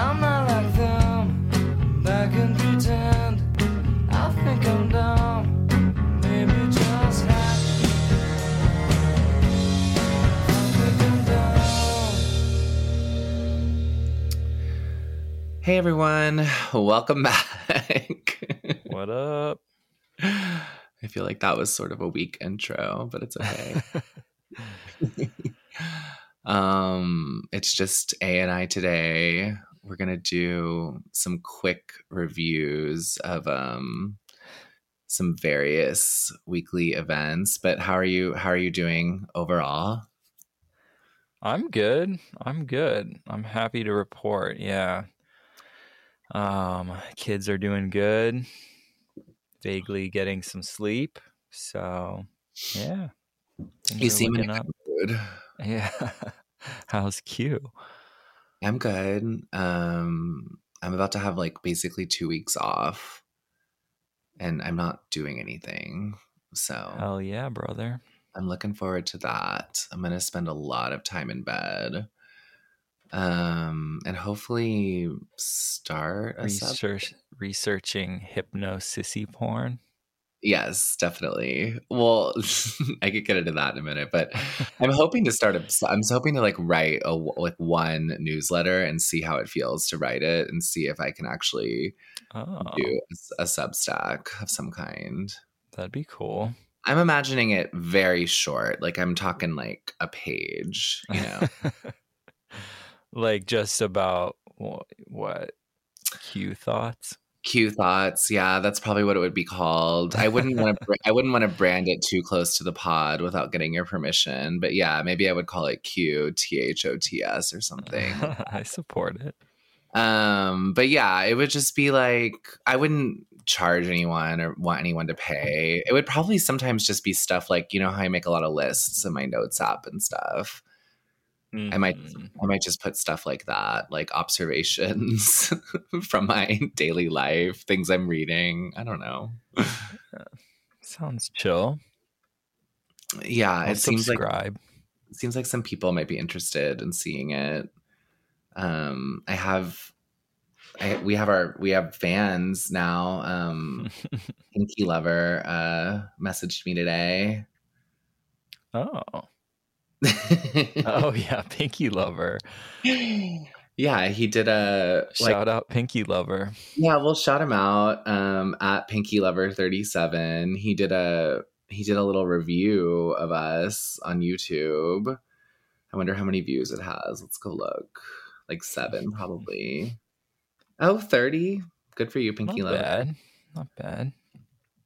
I'm not like them. Back and pretend. I think I'm dumb. Maybe just happy. I think I'm dumb. Hey everyone, welcome back. What up? I feel like that was sort of a weak intro, but it's okay. um, it's just A and I today. We're gonna do some quick reviews of um some various weekly events. But how are you? How are you doing overall? I'm good. I'm good. I'm happy to report. Yeah. Um, kids are doing good. Vaguely getting some sleep. So, yeah. You seem in a good mood. Yeah. How's Q? I'm good. Um, I'm about to have like basically two weeks off, and I'm not doing anything. So Hell yeah, brother. I'm looking forward to that. I'm gonna spend a lot of time in bed, um, and hopefully start a sub. Researching hypno sissy porn. Yes, definitely. Well, I could get into that in a minute, but I'm hoping to start a. I'm hoping to like write a like one newsletter and see how it feels to write it, and see if I can actually Oh, do a Substack of some kind. that'd be cool. I'm imagining it very short. Like I'm talking like a page, you know. like just about what, what Q thoughts? Q thoughts. Yeah, that's probably what it would be called. I wouldn't want to I wouldn't want to brand it too close to the pod without getting your permission. But yeah, maybe I would call it Q T H O T S or something. I support it. Um, but yeah, it would just be like I wouldn't charge anyone or want anyone to pay. It would probably sometimes just be stuff like, you know how I make a lot of lists in my notes app and stuff. I might Mhm. I might just put stuff like that, like observations from my daily life, things I'm reading. I don't know. Sounds chill. Yeah, I'll it seems like it seems like some people might be interested in seeing it. Um, I have, I, we have our we have fans now. Um, Pinky Lover uh, messaged me today. oh. Oh yeah, Pinky Lover. yeah, he did a like Shout out Pinky Lover. Yeah, we'll shout him out um, at Pinky Lover thirty seven. He did a he did a little review of us on YouTube. I wonder how many views it has. Let's go look. Like seven, probably. Oh, 30. Good for you, Pinky Not Lover. bad. Not bad.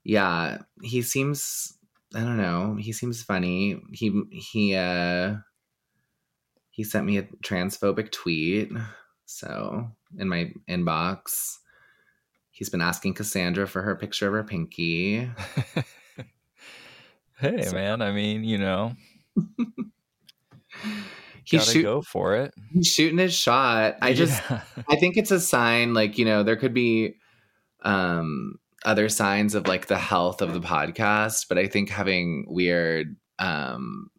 Yeah, he seems. I don't know. He seems funny. He he uh he sent me a transphobic tweet. So in my inbox, he's been asking Cassandra for her picture of her pinky. hey So- man, I mean, you know, He's, gotta shoot, go for it. he's shooting his shot. I just Yeah. I think it's a sign like, you know, there could be um other signs of like the health of the podcast, but I think having weird um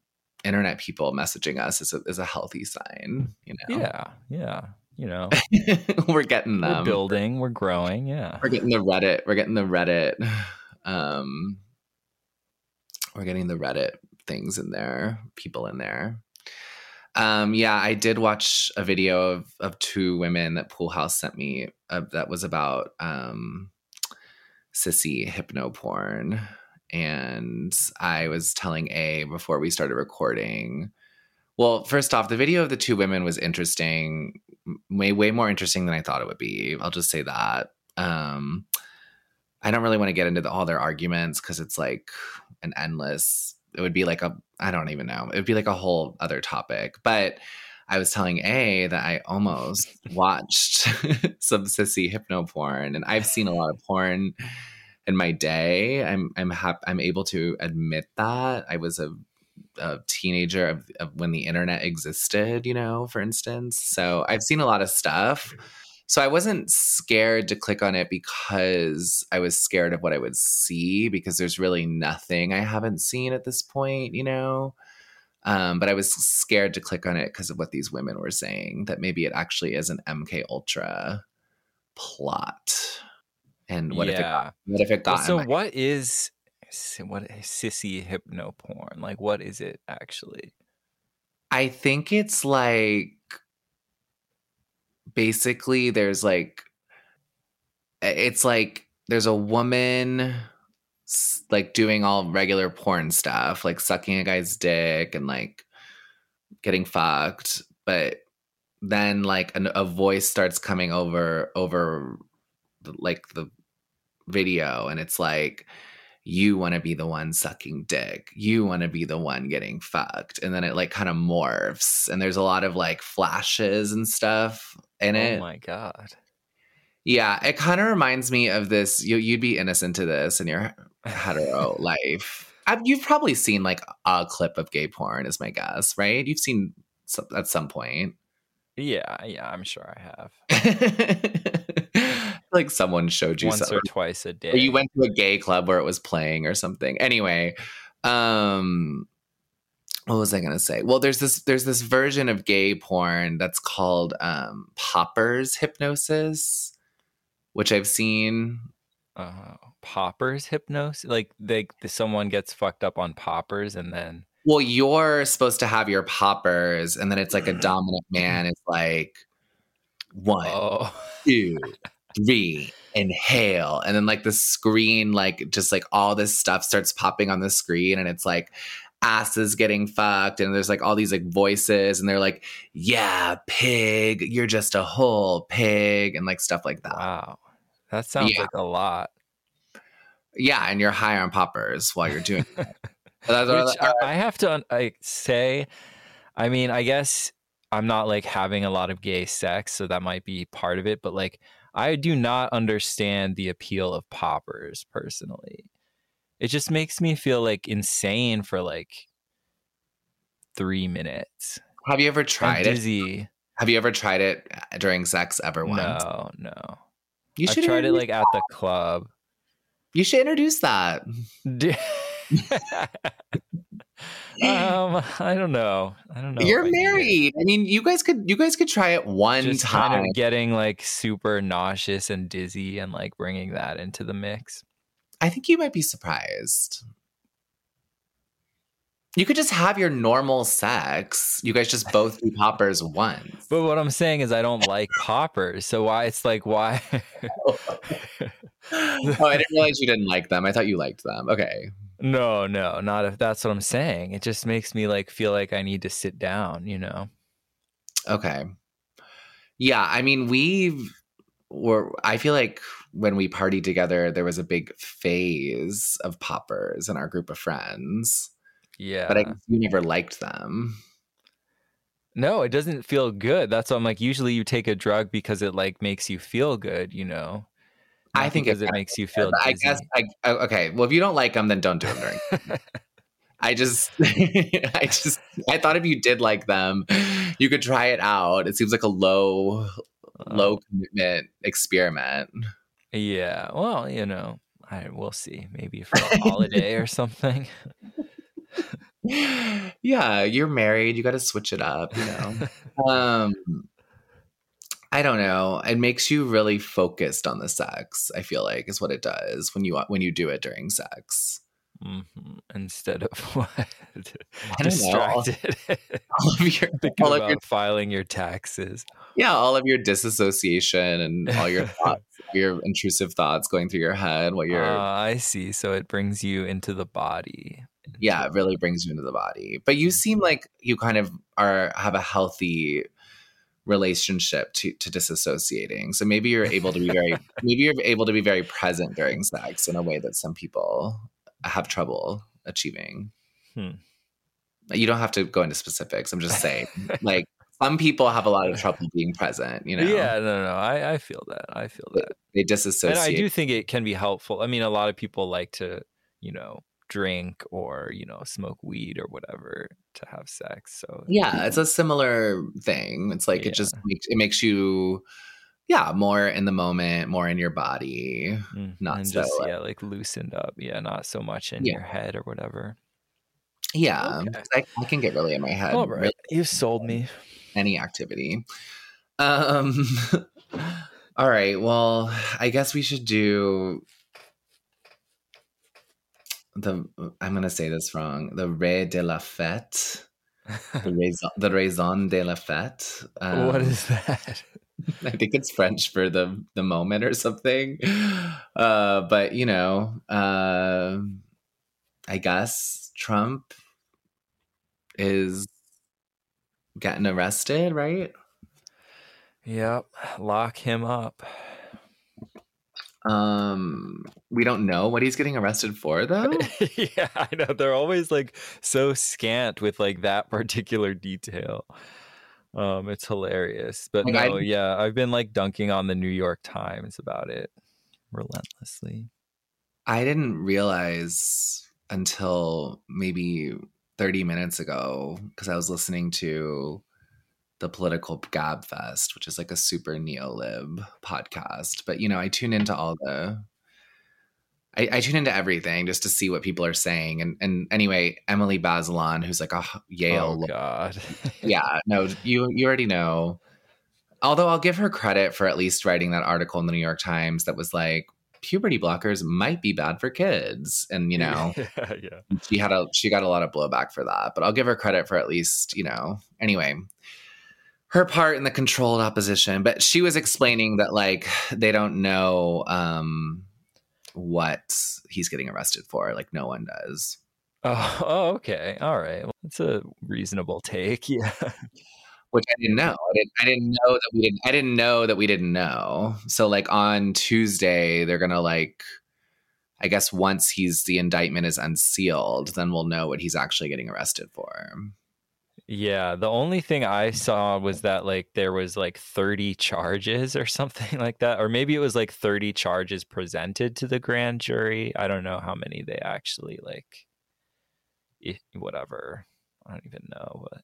internet people messaging us is a, is a healthy sign, you know. yeah, yeah. You know, we're getting we're them. building, we're growing. Yeah. We're getting the Reddit. We're getting the Reddit. Um, we're getting the Reddit things in there, people in there. Um, yeah, I did watch a video of of two women that Pool House sent me uh, that was about um, sissy hypno porn, and I was telling A before we started recording. Well, first off, the video of the two women was interesting, way way more interesting than I thought it would be. I'll just say that. Um, I don't really want to get into the, all their arguments because it's like an endless. It would be like a I don't even know. It would be like a whole other topic. But I was telling A that I almost watched some sissy hypno porn, and I've seen a lot of porn in my day. I'm I'm hap- I'm able to admit that I was a, a teenager of, of when the internet existed. You know, for instance. So I've seen a lot of stuff. So I wasn't scared to click on it because I was scared of what I would see because there's really nothing I haven't seen at this point, you know. Um, but I was scared to click on it because of what these women were saying that maybe it actually is an MK Ultra plot. And what if it Yeah. got, what if it Well, got so my- what is what is sissy hypno porn? Like what is it actually? I think it's like basically there's like it's like there's a woman like doing all regular porn stuff, like sucking a guy's dick and like getting fucked, but then like an, a voice starts coming over over the, like the video and it's like you want to be the one sucking dick. You want to be the one getting fucked. And then it like kind of morphs and there's a lot of like flashes and stuff in oh it. Oh my god. Yeah, it kind of reminds me of this. You, you'd be innocent to this in your hetero life. I've, you've probably seen like a clip of gay porn, is my guess, right? You've seen some, at some point. Yeah, yeah, I'm sure I have. like someone showed you Once something. or twice a day. or you went to a gay club where it was playing or something. Anyway, um what was I gonna say? Well, there's this there's this version of gay porn that's called um poppers hypnosis, which I've seen. uh, poppers hypnosis like they someone gets fucked up on poppers and then Well, you're supposed to have your poppers, and then it's like a mm-hmm. dominant man is like one, oh two, three, inhale. And then like the screen, like just like all this stuff starts popping on the screen and it's like asses getting fucked. And there's like all these like voices and they're like, yeah, pig, you're just a whole pig and like stuff like that. wow that sounds Yeah. like a lot Yeah. And you're high on poppers while you're doing it. Which I have to I say, I mean, I guess I'm not like having a lot of gay sex, so that might be part of it. But like, I do not understand the appeal of poppers personally. It just makes me feel like insane for like three minutes. have you ever tried it? dizzy. Have you ever tried it uh, during sex ever once? No, no. You I've tried it like at the club. You should introduce that. Um, I don't know. I don't know. You're I married. I mean, you guys could you guys could try it one just time. kind of getting like super nauseous and dizzy and like bringing that into the mix. I think you might be surprised. You could just have your normal sex. You guys just both do poppers once. But what I'm saying is I don't like poppers. So why it's like why oh, I didn't realize you didn't like them. I thought you liked them. Okay. No, no, not if that's what I'm saying. It just makes me like feel like I need to sit down, you know. Okay. Yeah, I mean, we've were I feel like when we partied together, there was a big phase of poppers in our group of friends. Yeah. But I guess you never liked them. no, it doesn't feel good. That's why I'm like usually you take a drug because it like makes you feel good, you know. I think because it it makes you feel I dizzy. guess I oh, okay. Well, if you don't like them, then don't do them during. I just, I just, I thought if you did like them, you could try it out. It seems like a low, uh. low Oh, commitment experiment. yeah. Well, you know, I we'll see. Maybe for a holiday or something. yeah, you're married. You got to switch it up. You know. um, I don't know. It makes you really focused on the sex. I feel like is what it does when you when you do it during sex. hmm Instead of what? I don't know. All, Distracted. all of your, all of your filing your taxes. yeah, all of your disassociation and all your thoughts, your intrusive thoughts going through your head while you're Ah, I see. So it brings you into the body. Yeah, it really brings you into the body. But you seem like you kind of are have a healthy relationship to, to disassociating. So maybe you're able to be very maybe you're able to be very present during sex in a way that some people have trouble achieving. Hmm. You don't have to go into specifics. I'm just saying, like some people have a lot of trouble being present. You know, Yeah, no, no, I, I feel that. I feel that. they And disassociate. I do think it can be helpful. I mean, a lot of people like to, you know, drink or, you know, smoke weed or whatever to have sex. So yeah it's a similar thing it's like it just makes it makes you yeah more in the moment more in your body Mm, not and so, just like- yeah, like loosened up. Yeah, not so much in Yeah. your head or whatever. Yeah, Okay. I, I can get really in my head. All right, really you've sold me. any activity. Um. all right. Well, I guess we should do the. I'm gonna say this wrong. The Ré de la Fête. The raison, the raison de la fête. Um, what is that? I think it's French for the the moment or something. Uh, but you know, uh, I guess Trump is getting arrested, right? Yep, lock him up. Um, we don't know what he's getting arrested for, though. yeah, I know. They're always like so scant with like that particular detail. Um, it's hilarious. But Like, no, yeah, I've been like dunking on the New York Times about it relentlessly. I didn't realize until maybe 30 minutes ago because I was listening to the Political Gab Fest, which is like a super neolib podcast. But you know, I tune into all the I, I tune into everything just to see what people are saying. And and anyway, Emily Bazelon, who's like a Yale oh God. yeah, no, you you already know. Although I'll give her credit for at least writing that article in the New York Times that was like puberty blockers might be bad for kids, and you know yeah, yeah. she had a she got a lot of blowback for that. But I'll give her credit for at least you know anyway her part in the controlled opposition. But she was explaining that like they don't know um what he's getting arrested for, like no one does. Oh, oh, okay. All right. Well, that's a reasonable take. Yeah. which I didn't know. I didn't. I didn't know that we didn't. I didn't know that we didn't know. So like on Tuesday, they're gonna like. I guess once he's the indictment is unsealed, then we'll know what he's actually getting arrested for. Yeah, the only thing I saw was that like there was like 30 charges or something like that or maybe it was like 30 charges presented to the grand jury. I don't know how many they actually like whatever. I don't even know, but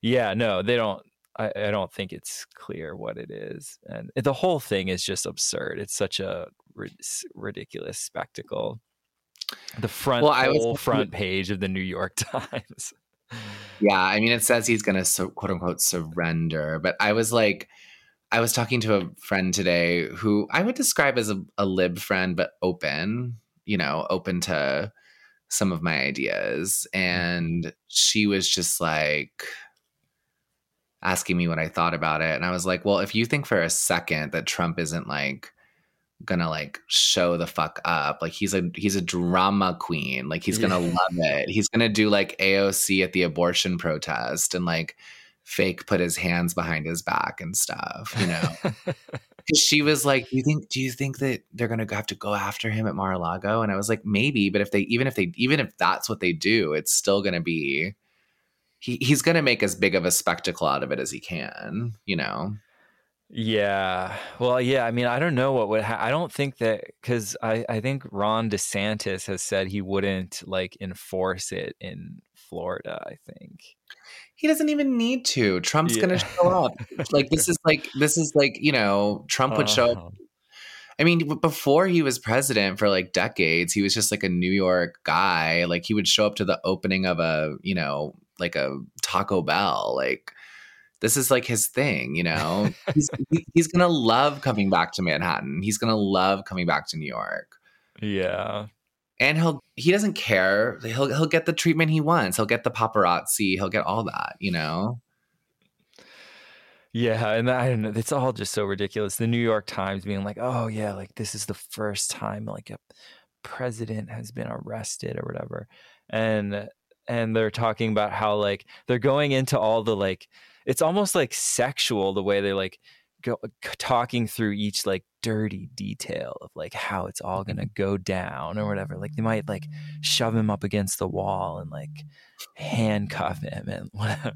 yeah, no, they don't I, I don't think it's clear what it is. And the whole thing is just absurd. It's such a rid- ridiculous spectacle. The front Well, I was- front page of the New York Times. Yeah, I mean, it says he's gonna so, quote unquote surrender, but I was like, I was talking to a friend today who I would describe as a, a lib friend, but open, you know, open to some of my ideas, mm-hmm. and she was just like asking me what I thought about it, and I was like, well, if you think for a second that Trump isn't like gonna like show the fuck up. Like he's a he's a drama queen. Like he's gonna love it. He's gonna do like aoc at the abortion protest and like fake put his hands behind his back and stuff you know. she was like do you think do you think that they're gonna have to go after him at mar-a-lago? And i was like maybe but if they even if they even if that's what they do it's still gonna be he, he's gonna make as big of a spectacle out of it as he can you know Yeah. Well, yeah. I mean, I don't know what would. Ha- I don't think that because I I think Ron DeSantis has said he wouldn't like enforce it in Florida. I think. He doesn't even need to. Trump's Yeah. gonna show up. like this is like this is like you know Trump would show up. Uh-huh. I mean, before he was president for like decades, he was just like a New York guy. Like he would show up to the opening of a you know like a Taco Bell. Like this is like his thing. You know, he's he's gonna love coming back to Manhattan. He's gonna love coming back to New York. Yeah. And he'll he doesn't care. He'll he'll get the treatment he wants. He'll get the paparazzi. He'll get all that. You know. Yeah, and I don't know. It's all just so ridiculous. The New York Times being like, "Oh yeah, like this is the first time like a president has been arrested or whatever," and and they're talking about how like they're going into all the like it's almost like sexual the way they like go talking through each like dirty detail of like how it's all gonna go down or whatever. Like they might like shove him up against the wall and like handcuff him and whatever.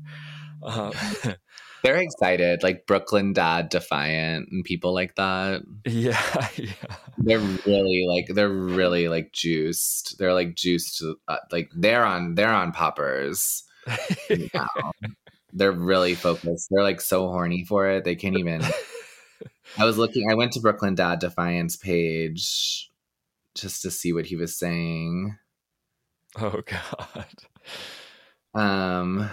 Um, They're excited, like Brooklyn Dad Defiant and people like that. Yeah, yeah. They're really like they're really like juiced. They're like juiced. Uh, like they're on they're on poppers. now. They're really focused. They're like so horny for it. They can't even. I was looking. I went to Brooklyn Dad Defiant's page just to see what he was saying. oh God. Um.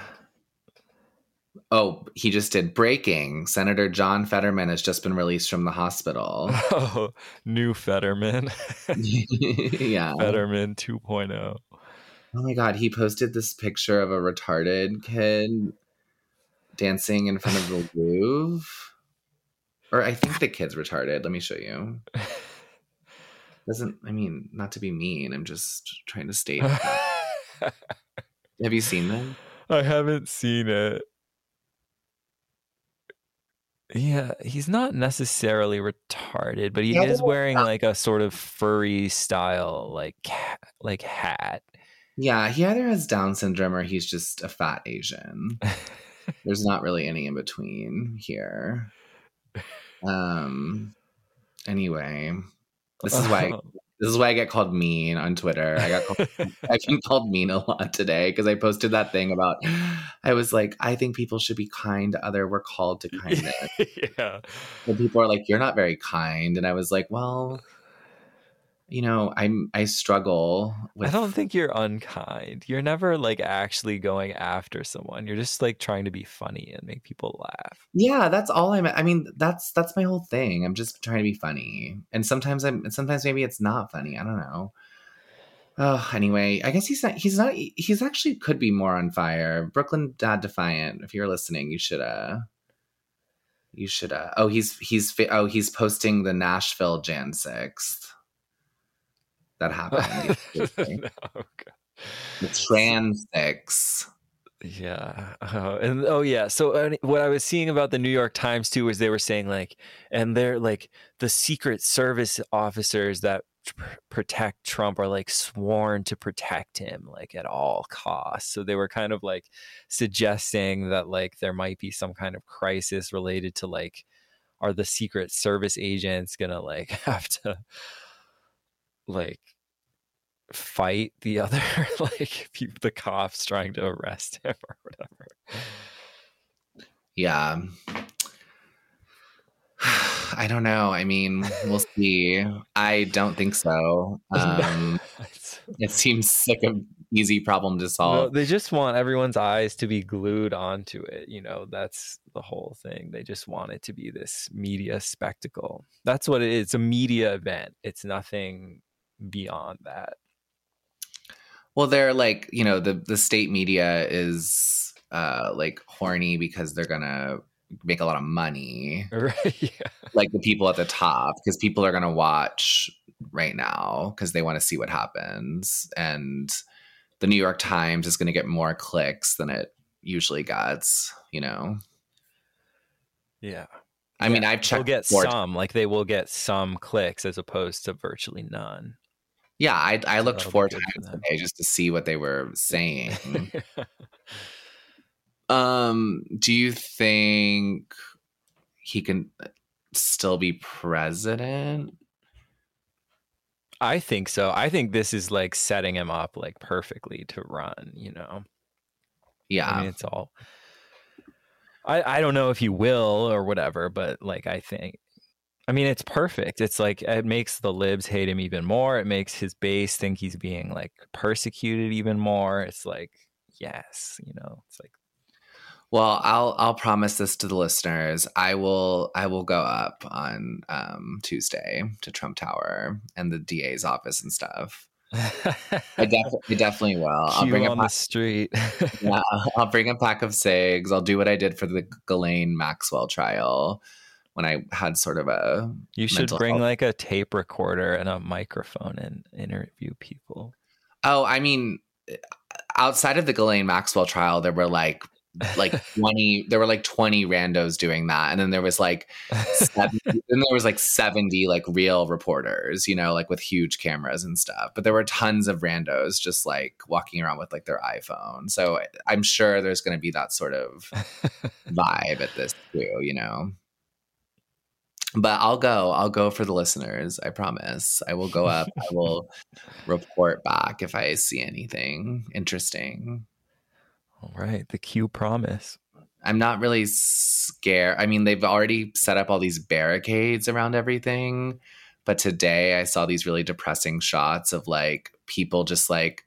Oh, he just did breaking. Senator John Fetterman has just been released from the hospital. oh, new Fetterman. yeah. Fetterman 2.0. Oh my god, he posted this picture of a retarded kid dancing in front of the Louvre. Or I think the kid's retarded. Let me show you. Doesn't I mean not to be mean, I'm just trying to state. Have you seen them? I haven't seen it. Yeah, he's not necessarily retarded, but he is wearing like a sort of furry style like like hat. Yeah, he either has Down syndrome or he's just a fat Asian. There's not really any in between here. Um anyway, this is why this is why I get called mean on Twitter. I got called, I've been called mean a lot today because I posted that thing about I was like, I think people should be kind to other. We're called to kindness. yeah. and people are like, You're not very kind. And I was like, Well, you know, I'm I struggle with I don't think you're unkind. You're never like actually going after someone. You're just like trying to be funny and make people laugh. Yeah, that's all I'm. I mean, that's that's my whole thing. I'm just trying to be funny, and sometimes I'm. and Sometimes maybe it's not funny. I don't know. Oh, anyway, I guess he's not. He's not. He's actually could be more on fire. Brooklyn Dad Defiant. If you're listening, you should. Uh, you should. Uh, oh, he's he's oh he's posting the Nashville Jan sixth. That happened. no, the trans six. Yeah. Oh, and oh yeah. So uh, what I was seeing about the New York Times too was they were saying like, and they're like the Secret Service officers that pr- protect Trump are like sworn to protect him like at all costs. So they were kind of like suggesting that like there might be some kind of crisis related to like, are the Secret Service agents gonna like have to like fight the other like peop the cops trying to arrest him or whatever. Yeah. I don't know. I mean, we'll see. I don't think so. Um, it seems like an easy problem to no, solve. they just want everyone's eyes to be glued onto it. You know, that's the whole thing. They just want it to be this media spectacle. That's what it is. It's a media event. It's nothing beyond that. Well, they're like, you know, the the state media is uh like horny because they're gonna make a lot of money. Right? Yeah. Like the people at the top, because people are gonna watch right now because they want to see what happens. And the New York Times is gonna get more clicks than it usually gets, you know. Yeah. I mean, I've checked. They'll get some, like they will get some clicks as opposed to virtually none. Yeah, I, I looked that'll four times today just to see what they were saying. um, do you think he can still be president? I think so. I think this is like setting him up like perfectly to run, you know. Yeah, I mean it's all I I don't know if he will or whatever, but like I think I mean it's perfect. It's like it makes the libs hate him even more. It makes his base think he's being like persecuted even more. It's like yes, you know. It's like Well, I'll I'll promise this to the listeners. I will I will go up on um, Tuesday to Trump Tower and the DA's office and stuff. I, def- I definitely will. I'll bring a on the street. yeah, I'll bring a pack of cigs. I'll do what I did for the Ghislaine Maxwell trial when I had sort of a You should bring health. like a tape recorder and a microphone and interview people. Oh, I mean, eh, outside of the Ghislaine Maxwell trial, there were like like 20 there were like 20 randos doing that and then there was like 70, then there was like 70 like real reporters you know like with huge cameras and stuff but there were tons of randos just like walking around with like their iphone so eh, i'm sure there's going to be that sort of vibe at this too you know but i'll go i'll go for the listeners i promise i will go up i will report back if i see anything interesting All right, the Q promise. I'm not really scared. I mean, they've already set up all these barricades around everything. But today I saw these really depressing shots of like people just like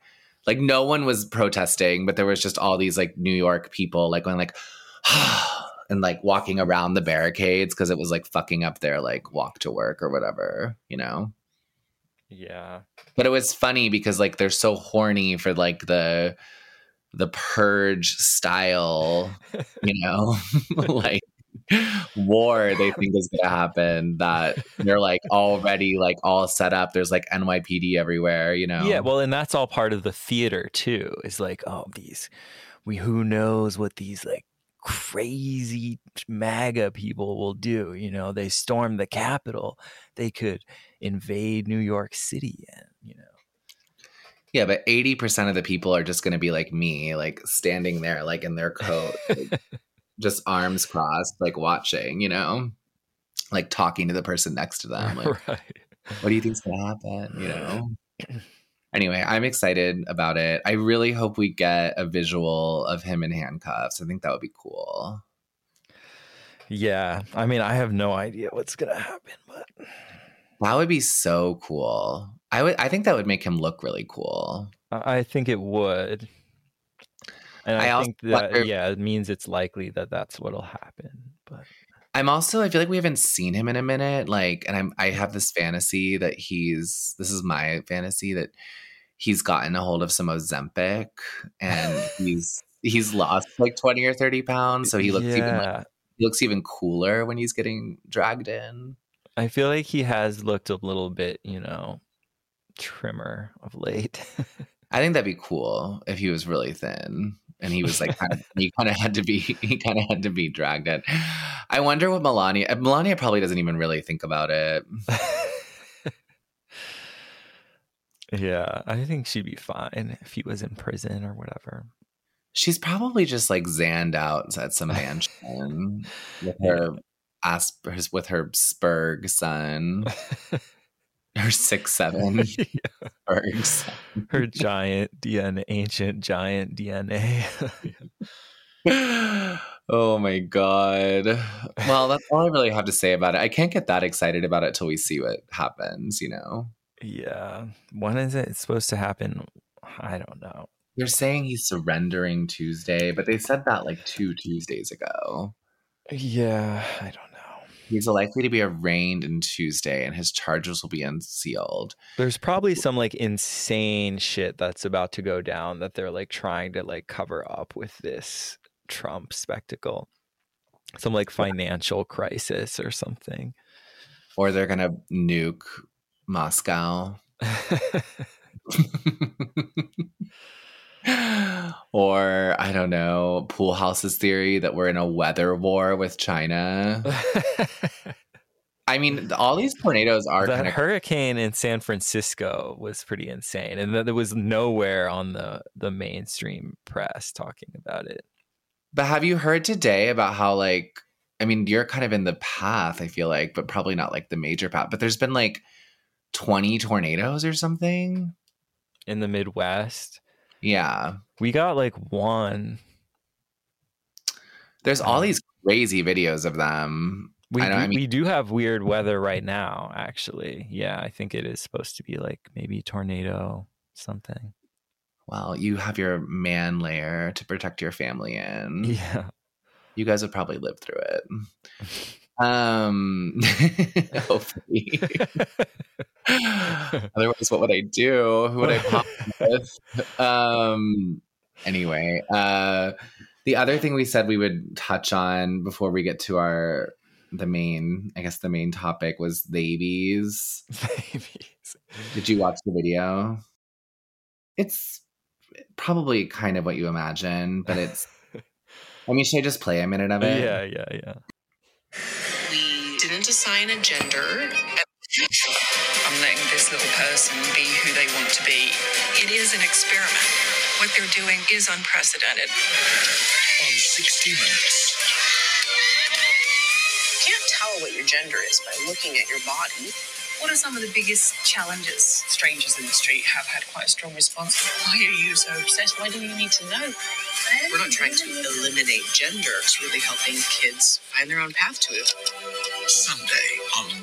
Like no one was protesting, but there was just all these like New York people like going like ah, and like walking around the barricades because it was like fucking up their like walk to work or whatever, you know. Yeah. But it was funny because like they're so horny for like the the purge style, you know, like war they think is gonna happen that they're like already like all set up. There's like NYPD everywhere, you know. Yeah, well, and that's all part of the theater too. Is like, oh, these we who knows what these like crazy MAGA people will do. You know, they storm the Capitol. They could invade New York City and, you know. Yeah, but 80% of the people are just going to be like me, like standing there, like in their coat, like, just arms crossed, like watching, you know, like talking to the person next to them. Like, right. what do you think's going to happen? You know? Anyway, I'm excited about it. I really hope we get a visual of him in handcuffs. I think that would be cool. Yeah. I mean, I have no idea what's going to happen, but That would be so cool. I would I think that would make him look really cool. I think it would. And I, I think that, wonder- yeah, it means it's likely that that's what'll happen. But I'm also I feel like we haven't seen him in a minute like and I'm I have this fantasy that he's this is my fantasy that he's gotten a hold of some Ozempic and he's he's lost like 20 or 30 pounds so he looks even like, he looks even cooler when he's getting dragged in. I feel like he has looked a little bit, you know, trimmer of late. I think that'd be cool if he was really thin and he was like kind of he kind of had to be he kind of had to be dragged in. I wonder what Melania Melania probably doesn't even really think about it. yeah, I think she'd be fine if he was in prison or whatever. She's probably just like zanned out at some mansion with her asp with her Spurg son, her six seven son. Her giant DNA, ancient giant DNA. oh my god. Well, that's all I really have to say about it. I can't get that excited about it till we see what happens, you know. Yeah. When is it supposed to happen? I don't know. They're saying he's surrendering Tuesday, but they said that like two Tuesdays ago. Yeah, I don't know. He's likely to be arraigned on Tuesday and his charges will be unsealed. There's probably some like insane shit that's about to go down that they're like trying to like cover up with this Trump spectacle. Some like financial crisis or something. Or they're going to nuke Moscow. or I don't know, Pool House's theory that we're in a weather war with China. I mean, all these tornadoes are that of hurricane in San Francisco was pretty insane, and that there was nowhere on the the mainstream press talking about it. But have you heard today about how like I mean, you're kind of in the path, I feel like, but probably not like the major path. But there's been like 20 tornadoes or something. In the Midwest, Yeah. we got like one. There's all Uh, these crazy videos of them. We I do, I mean- we do have weird weather right now. Actually, yeah, I think it is supposed to be like maybe tornado something. Well, you have your man layer to protect your family in. Yeah. You guys would probably live through it. Um hopefully. Otherwise, what would I do? Who would I pop with? Um anyway, uh the other thing we said we would touch on before we get to our the main, I guess the main topic was theybies. Theybies. Did you watch the video? It's probably kind of what you imagine, but it's I mean, should I just play a minute of it? Yeah, yeah, yeah. We didn't assign a gender. I'm letting this little person be who they want to be. It is an experiment. What they're doing is unprecedented. on 60 Minutes. You can't tell what your gender is by looking at your body. What are some of the biggest challenges? Strangers in the street have had quite a strong response. Why are you so obsessed? Why do you need to know? We're not trying to eliminate gender. It's really helping kids find their own path to it. Sunday on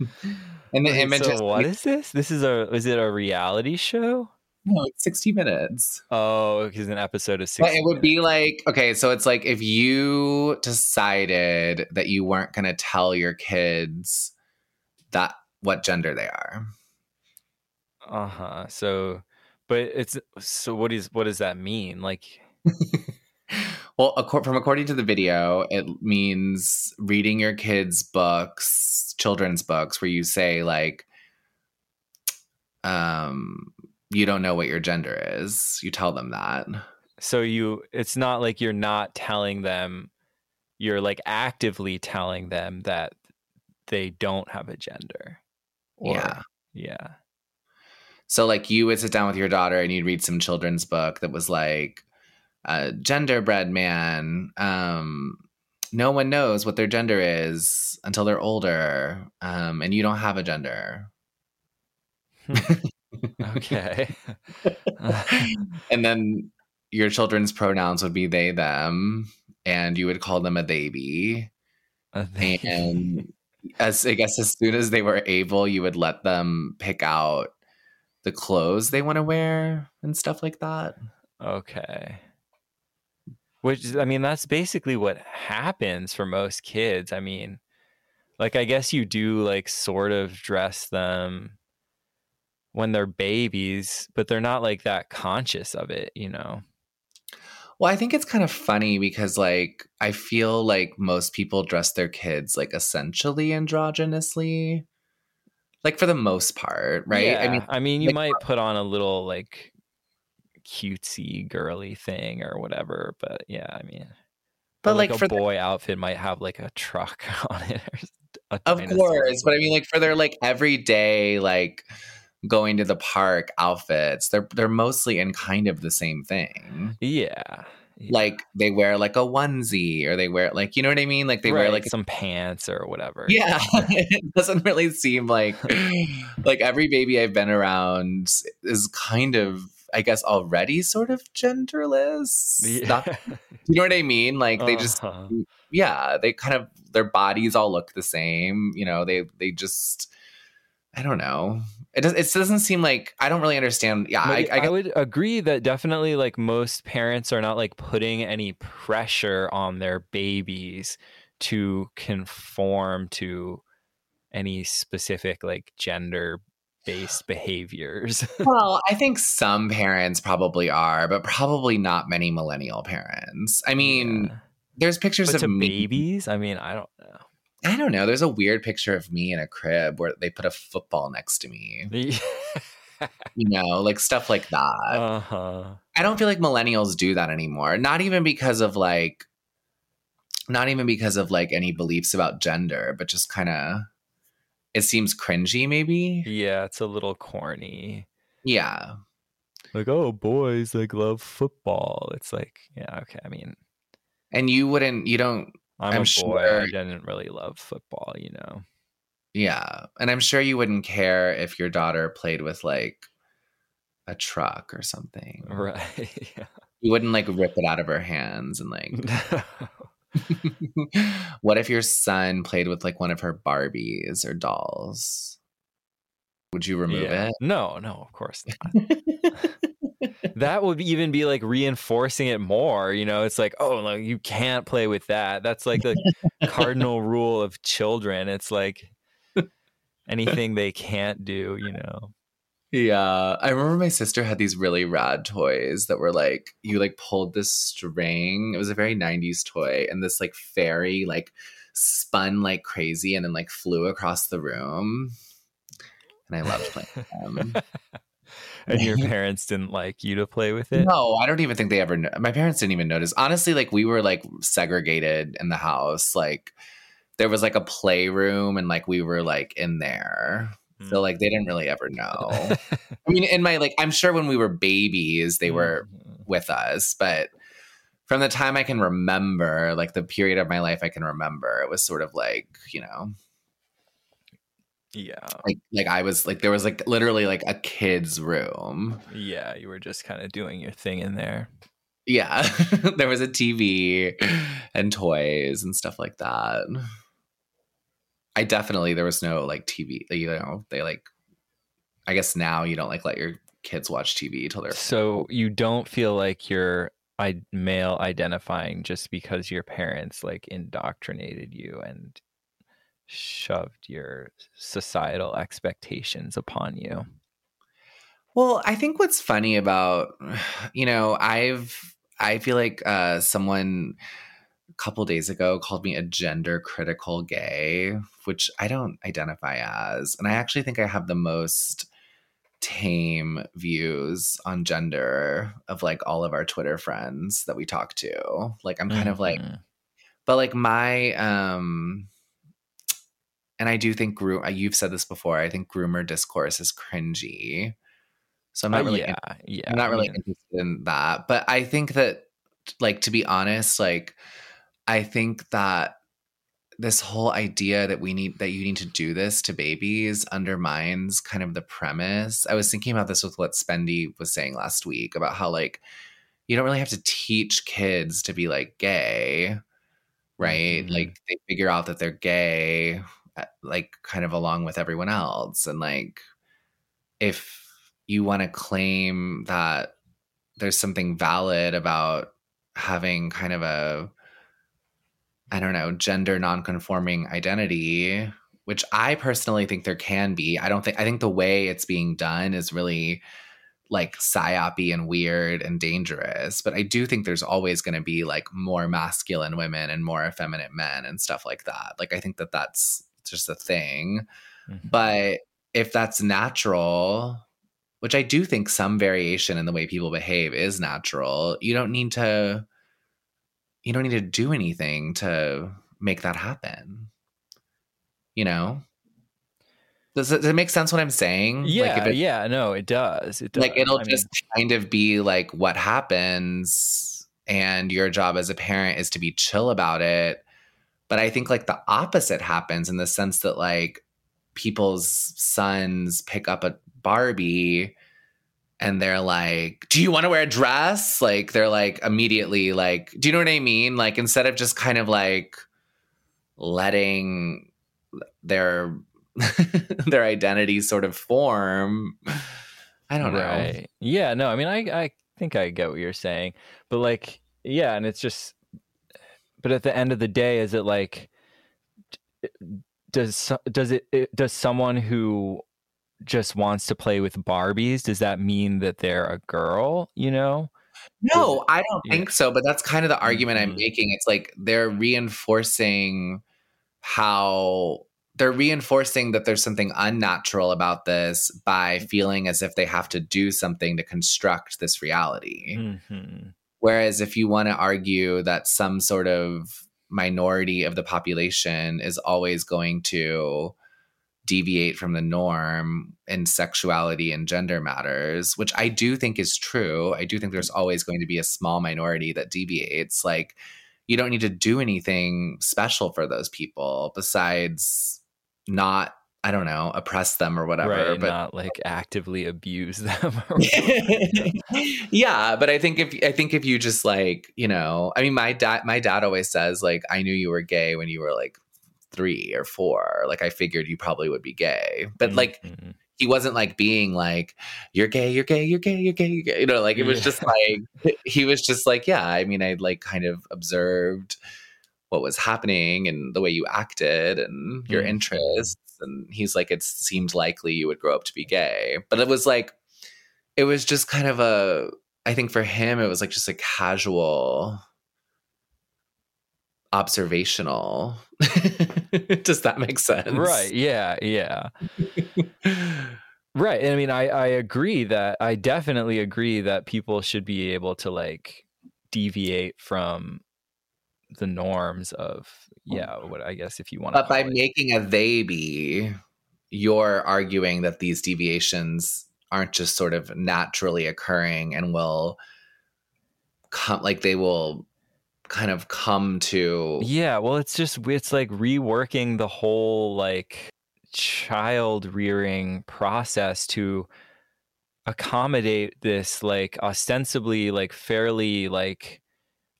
9. And the Wait, image so is what is this? This is a is it a reality show? No, it's 60 minutes. Oh, it's an episode is But six. it would be like, okay, so it's like if you decided that you weren't going to tell your kids that what gender they are. Uh huh. So, but it's so. What is what does that mean? Like, well, from according to the video, it means reading your kids' books, children's books, where you say like, um, you don't know what your gender is. You tell them that. so you. It's not like you're not telling them. You're like actively telling them that they don't have a gender. Or- yeah. Yeah. So like you would sit down with your daughter and you'd read some children's book that was like a genderbread man. Um, no one knows what their gender is until they're older, um, and you don't have a gender. Okay. and then your children's pronouns would be they them, and you would call them a theyby. Uh, they- And as I guess as soon as they were able, you would let them pick out the clothes they want to wear and stuff like that. Okay. Which I mean, that's basically what happens for most kids. I mean, like I guess you do like sort of dress them when they're babies, but they're not like that conscious of it, you know. Well, I think it's kind of funny because, like, I feel like most people dress their kids like essentially androgynously, like for the most part, right? Yeah. I mean, I mean, you like- might put on a little like cutesy girly thing or whatever, but yeah, I mean, but like, like, a for the, boy outfit might have like a truck on it or a of course, but I mean, like for their like everyday like going to the park outfits, they're they're mostly in kind of the same thing. Yeah. yeah. Like they wear like a onesie, or they wear like you know what I mean? Like they wear like some pants or whatever. Yeah, it doesn't really seem like like every baby I've been around is kind of, I guess, already sort of genderless. Yeah. Not- you know what I mean? Like they just, Uh-huh. yeah, they kind of their bodies all look the same. You know, they they just, I don't know. It does. It doesn't seem like I don't really understand. Yeah, I, I, I, would agree that definitely like most parents are not like putting any pressure on their babies to conform to any specific like gender based behaviors. well, I think some parents probably are, but probably not many millennial parents. I mean, Yeah. there's pictures but of to me. babies, I mean, I don't know. I don't know. There's a weird picture of me in a crib where they put a football next to me. You know, like stuff like that. uh huh. I don't feel like millennials do that anymore. Not even because of like not even because of like any beliefs about gender, but just kind of it seems cringy maybe. Yeah, it's a little corny. Yeah. Like, oh, boys like love football. It's like, yeah, okay. I mean, And you wouldn't you don't I'm, I'm a boy. sure- I didn't really love football, you know. yeah. And I'm sure you wouldn't care if your daughter played with like a truck or something. Right. yeah. You wouldn't like rip it out of her hands and like what if your son played with like one of her Barbies or dolls? Would you remove Yeah. it? No, no, of course not. that would even be like reinforcing it more. You know, it's like, oh, no, you can't play with that. That's like the cardinal rule of children. It's like anything they can't do, you know. Yeah. I remember my sister had these really rad toys that were like you like pulled this string. It was a very 90s toy and this like fairy like spun like crazy and then like flew across the room. And I loved playing with them. and your parents didn't like you to play with it. No, I don't even think they ever. kn- My parents didn't even notice. Honestly, like we were like segregated in the house. Like there was like a playroom, and like we were like in there. Hmm. So like they didn't really ever know. I mean, in my like, I'm sure when we were babies, they were Mhm. with us, but from the time I can remember, like the period of my life I can remember, it was sort of like you know, Yeah. like like I was like there was like literally like a kid's room. Yeah, you were just kind of doing your thing in there. Yeah, there was a TV and toys and stuff like that. I definitely there was no like TV. You know, they like. I guess now you don't like let your kids watch TV till they're So you don't feel like you're I- male identifying just because your parents like indoctrinated you and shoved your societal expectations upon you. Well, I think what's funny about, you know, I've, I feel like uh, someone couple days ago called me a gender critical gay, which I don't identify as. And I actually think I have the most tame views on gender of like all of our Twitter friends that we talk to. Like, I'm kind of like, Mhm. but like my, um, and I do think groom. You've said this before. I think groomer discourse is cringy. So I'm not Uh, really yeah, yeah. I'm not I really mean, interested in that. But I think that, like, to be honest, like, I think that this whole idea that we need that you need to do this to babies undermines kind of the premise. I was thinking about this with what Spendy was saying last week about how like you don't really have to teach kids to be like gay, right? Mhm. Like they figure out that they're gay uh, like kind of along with everyone else and like if you want to claim that there's something valid about having kind of a I don't know, gender nonconforming identity, which I personally think there can be. I don't think I think the way it's being done is really like psyopy and weird and dangerous. But I do think there's always going to be like more masculine women and more effeminate men and stuff like that. Like I think that that's just a thing. Mhm. But if that's natural, which I do think some variation in the way people behave is natural, you don't need to you don't need to do anything to make that happen. You know? Does it, does it make sense what I'm saying? yeah, like if it, yeah, no, it does. It does. like it'll I mean, just kind of be like what happens and your job as a parent is to be chill about it but i think like the opposite happens in the sense that like people's sons pick up a barbie and they're like do you want to wear a dress like they're like immediately like do you know what i mean like instead of just kind of like letting their their identity sort of form i don't know Right. Yeah, no, I mean I I think I get what you're saying. But like yeah, and it's just but at the end of the day is it like does does it does someone who just wants to play with Barbies does that mean that they're a girl, you know? No, I don't Yeah. think so. But that's kind of the argument I'm Mhm. making. It's like they're reinforcing how they're reinforcing that there's something unnatural about this by feeling as if they have to do something to construct this reality. Mhm. Whereas if you want to argue that some sort of minority of the population is always going to deviate from the norm in sexuality and gender matters, which I do think is true. I do think there's always going to be a small minority that deviates. Like, you don't need to do anything special for those people besides not, I don't know, oppress them or whatever. right, but not like actively abuse them. yeah, but I think if I think if you just like, you know, I mean my dad my dad always says like I knew you were gay when you were like 3 or 4. Like I figured you probably would be gay. But like Mhm. he wasn't like being like you're gay, you're gay, you're gay, you're gay, you're gay. You know, like it was just like he was just like, yeah, I mean I like kind of observed what was happening and the way you acted and your Mhm. interests and he's like it seemed likely you would grow up to be gay. But it was like it was just kind of a I think for him it was like just a casual observational. Does that make sense? right, yeah, yeah. Right. And I mean, I, I agree that I definitely agree that people should be able to like deviate from the norms of, yeah, what I guess if you want to. But by making a theyby, you're arguing that these deviations aren't just sort of naturally occurring and will come like they will kind of come to Yeah. Well, it's just, it's like reworking the whole like child rearing process to accommodate this like ostensibly like fairly like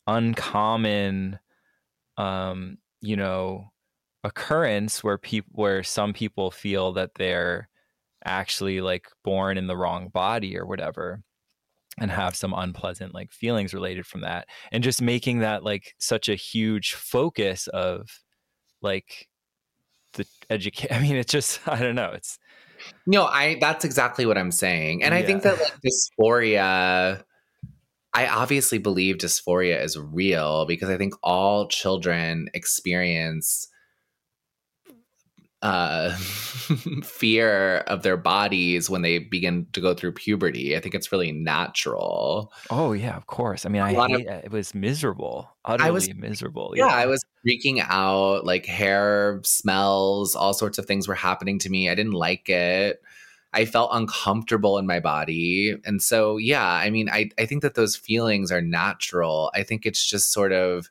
uncommon um you know occurrence where people where some people feel that they're actually like born in the wrong body or whatever and have some unpleasant like feelings related from that and just making that like such a huge focus of like the education i mean it's just i don't know it's No, I that's exactly what I'm saying. And I think that like dysphoria I obviously believe dysphoria is real because I think all children experience uh fear of their bodies when they begin to go through puberty. I think it's really natural. oh yeah of course i mean A i lot of- hate it was miserable utterly was- miserable Yeah, I was freaking out, like hair smells, all sorts of things were happening to me. I didn't like it. I felt uncomfortable in my body. And so, yeah, I mean, I, I think that those feelings are natural. I think it's just sort of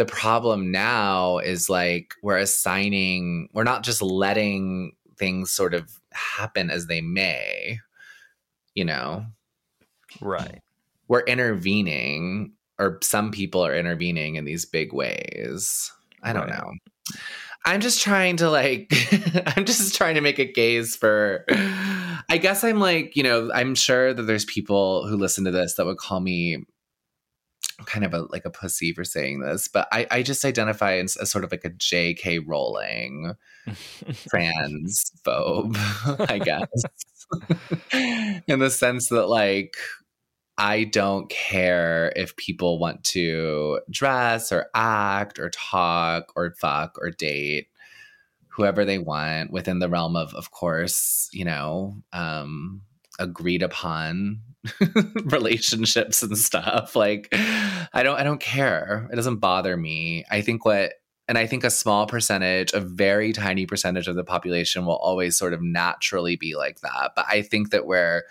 the problem now is like we're assigning, we're not just letting things sort of happen as they may, you know? right we're intervening or some people are intervening in these big ways i don't Right. know i'm just trying to like i'm just trying to make a case for i guess i'm like you know i'm sure that there's people who listen to this that would call me kind of a like a pussy for saying this but i i just identify as, as sort of like a jk rowling transphobe, I guess. In the sense that, like, I don't care if people want to dress or act or talk or fuck or date whoever they want within the realm of, of course, you know, um, agreed upon relationships and stuff. Like, I don't, I don't care. It doesn't bother me. I think what and I think a small percentage, a very tiny percentage of the population will always sort of naturally be like that. But I think that we're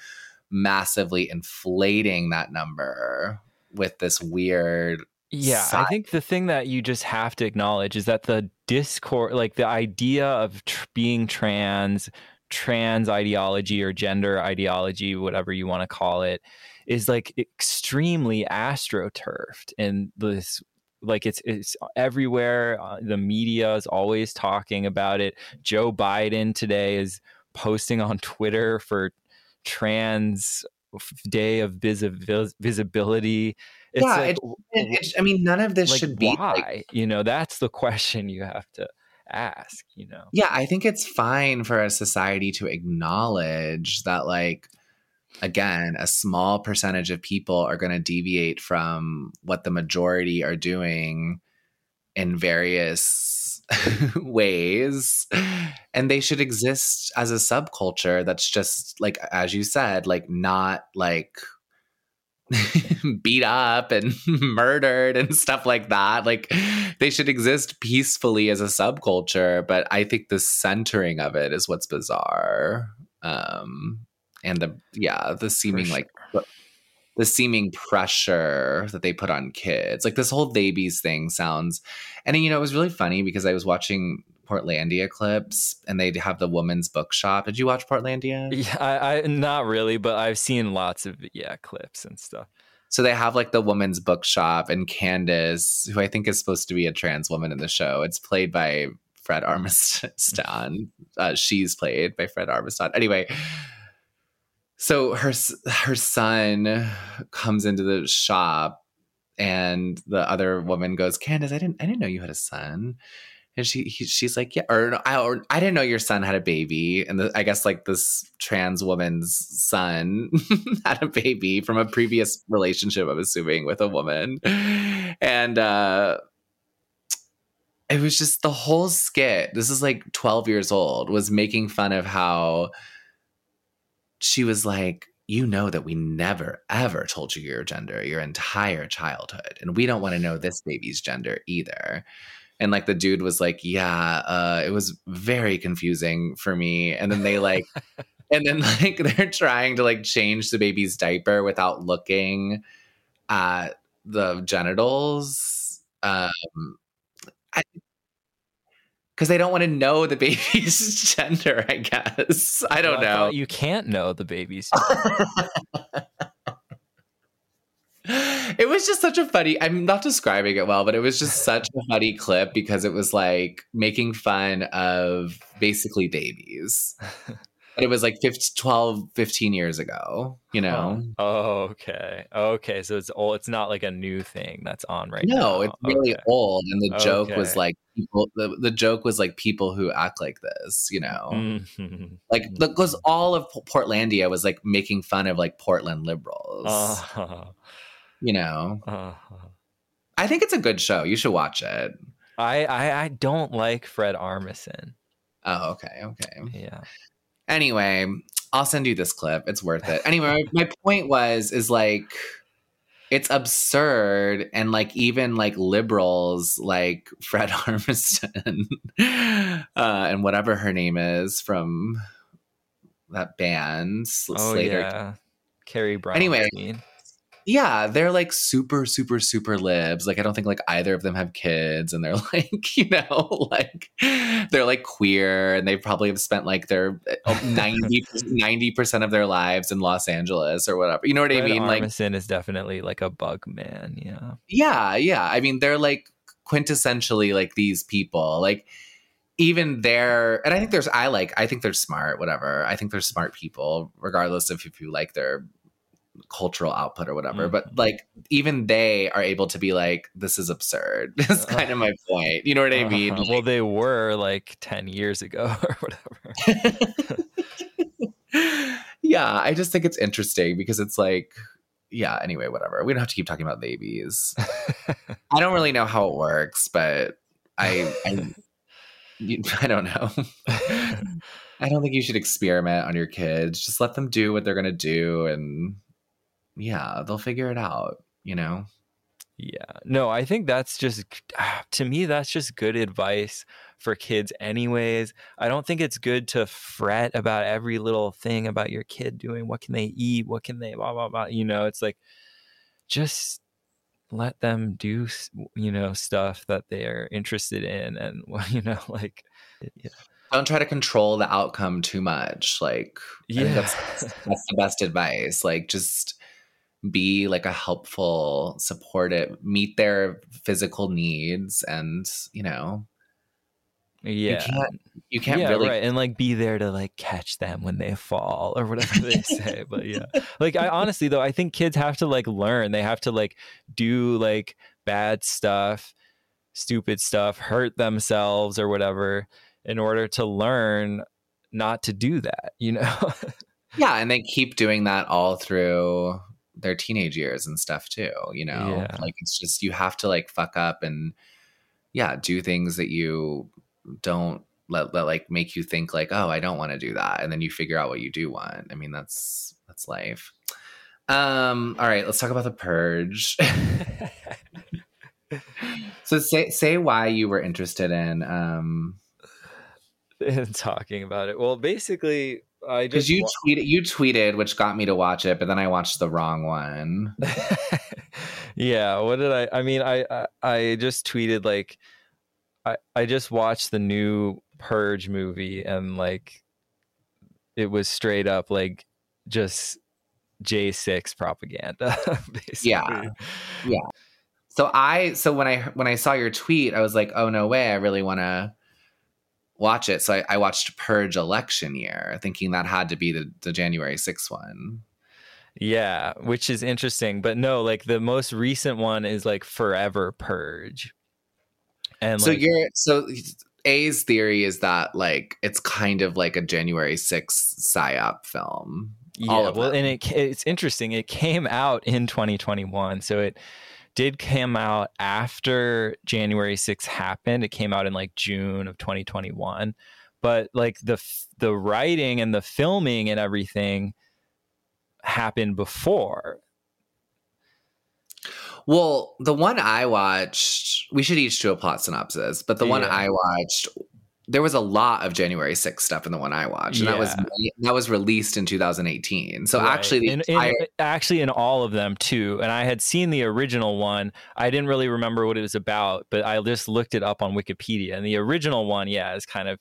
massively inflating that number with this weird. Yeah, I think the thing that you just have to acknowledge is that the discord, like the idea of tr- being trans, trans ideology or gender ideology, whatever you want to call it, is like extremely astroturfed and this. Like it's it's everywhere. Uh, the media is always talking about it. Joe Biden today is posting on Twitter for Trans Day of Visi- Visibility. It's Yeah, like, it- And it- I mean, none of this like should be why like you know that's the question you have to ask you know Yeah, I think it's fine for a society to acknowledge that, like, again, a small percentage of people are going to deviate from what the majority are doing in various ways. And they should exist as a subculture that's just, like, as you said, like, not like beat up and murdered and stuff like that. Like they should exist peacefully as a subculture, but I think the centering of it is what's bizarre. Um and the yeah, the seeming sure. like the seeming pressure that they put on kids. Like this whole babies thing sounds and you know, it was really funny because I was watching Portlandia clips and they'd have the woman's bookshop. Did you watch Portlandia? yeah I, I not really but i've seen lots of yeah clips and stuff So they have like the woman's bookshop and Candace, who I think is supposed to be a trans woman in the show. It's played by Fred Armisen. Uh, she's played by Fred Armisen. Anyway, so her her son comes into the shop, and the other woman goes, "Candace, I didn't I didn't know you had a son." And she he, she's like, yeah, or, I, or I didn't know your son had a baby. And the, I guess like this trans woman's son had a baby from a previous relationship, I'm assuming, with a woman. And uh, it was just the whole skit. This is like 12 years old, was making fun of how she was like, you know that we never ever told you your gender your entire childhood and we don't want to know this baby's gender either and like the dude was like yeah uh it was very confusing for me. And then they like and then like they're trying to like change the baby's diaper without looking at the genitals um because they don't want to know the baby's gender i guess. I don't Well, know thought you can't know the babies it was just such a funny i'm not describing it well but it was just such a funny clip because it was like making fun of basically babies but it was like 15, 12, 15 years ago, you know? Oh, okay. Okay. So it's old. It's not like a new thing that's on right now. No, it's really Okay. old. And the joke was like people the, the joke was like people who act like this, you know. Mhm. Like because all of Portlandia was like making fun of like Portland liberals. Uh-huh. You know. Uh-huh. I think it's a good show. You should watch it. I, I I don't like Fred Armisen. Oh, okay, okay. Yeah. Anyway, I'll send you this clip. It's worth it. Anyway, my, point was is like it's absurd and like even like liberals like Fred Armisen uh, and whatever her name is from that band Oh Slater. yeah. Carrie Brown. Anyway. Yeah, they're like super, super, super libs. Like, I don't think like either of them have kids, and they're like, you know, like they're like queer, and they probably have spent like their uh, 90 percent of their lives in Los Angeles or whatever. You know what I Fred mean? Like, Armisen is definitely like a bug man. Yeah. yeah, yeah. I mean, they're like quintessentially like these people. Like, even they're, and I think there's, I like, I think they're smart. Whatever. I think they're smart people, regardless of if you like their cultural output or whatever. Mhm. But like, even they are able to be like, this is absurd. That's kind of my point. You know what I mean? Uh-huh. Well, they were like 10 years ago or whatever. yeah, I just think it's interesting because it's like, yeah, anyway, whatever. We don't have to keep talking about babies. I don't really know how it works, but I, I, I don't know. I don't think you should experiment on your kids. Just let them do what they're gonna do, and yeah, they'll figure it out. You know? Yeah. No, I think that's just ah, to me that's just good advice for kids anyways. I don't think it's good to fret about every little thing about your kid doing. What can they eat? What can they blah blah blah. You know, it's like just let them do you know stuff that they're interested in and you know like yeah. Don't try to control the outcome too much. Like, Yeah. that's that's the best advice. Like, just be like a helpful, supportive, meet their physical needs, and you know, yeah. You can't- you can't yeah, really right, and like be there to like catch them when they fall or whatever they say. But yeah, like I honestly though, I think kids have to like learn. They have to like do like bad stuff, stupid stuff, hurt themselves or whatever in order to learn not to do that. You know? Yeah, and they keep doing that all through their teenage years and stuff too, you know? Yeah. Like it's just you have to like fuck up and yeah, do things that you don't let, that like make you think like, "Oh, I don't want to do that." And then you figure out what you do want. I mean, that's that's life. Um, all right, let's talk about the purge. so say say why you were interested in um in talking about it. Well, basically, I because you wa- tweeted you tweeted which got me to watch it, but then I watched the wrong one. yeah what did i i mean I, I i just tweeted like i i just watched the new purge movie and like it was straight up like just j6 propaganda basically Yeah. So I so when I when I saw your tweet, I was like, oh no way, I really want to watch it. So I, I watched Purge Election Year, thinking that had to be the, the January 6th one. yeah which is interesting but no like the most recent one is like forever purge and so like, you're so A's theory is that like it's kind of like a January 6th psyop film. Yeah, well, them. and it it's interesting. It came out in 2021, so it did come out after January 6th happened. It came out in like June of 2021, but like the the writing and the filming and everything happened before. Well, the one I watched, we should each do a plot synopsis, but the one I watched, there was a lot of January 6th stuff in the one I watched, and that was that was released in 2018. So Right. actually, the in, in- actually in all of them too. And I had seen the original one. I didn't really remember what it was about, but I just looked it up on Wikipedia. And the original one, yeah, is kind of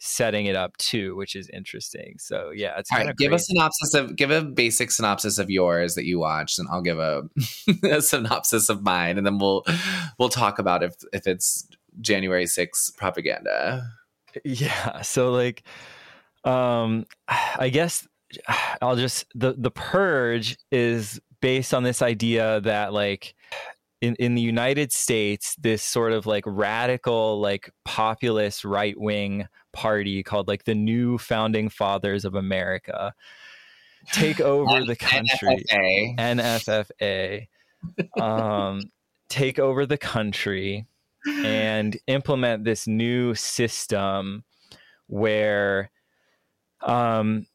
setting it up too, which is interesting. So yeah, it's kind right, of give a synopsis of give a basic synopsis of yours that you watched, and I'll give a, a synopsis of mine, and then we'll we'll talk about if if it's January 6th propaganda. Yeah. So like um i guess i'll just the the purge is based on this idea that like in, in the united states this sort of like radical like populist right-wing party called like the new founding fathers of america take over the country NFFA. nffa um take over the country and implement this new system where um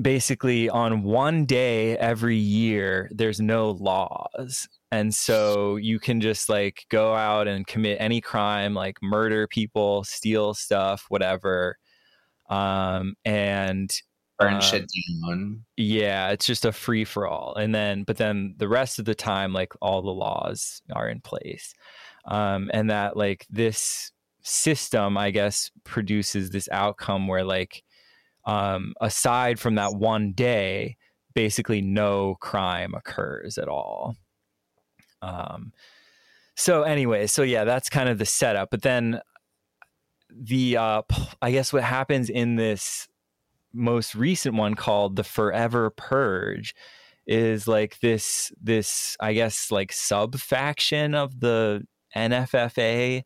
basically on one day every year there's no laws. And so you can just like go out and commit any crime like murder people steal stuff whatever. Um and Burn uh, shit down. yeah it's just a free for all and then but then the rest of the time like all the laws are in place um and that like this system i guess produces this outcome where like um aside from that one day basically no crime occurs at all. Um so anyway so yeah that's kind of the setup. But then the uh i guess what happens in this most recent one called the forever purge is like this this i guess like sub faction of the nffa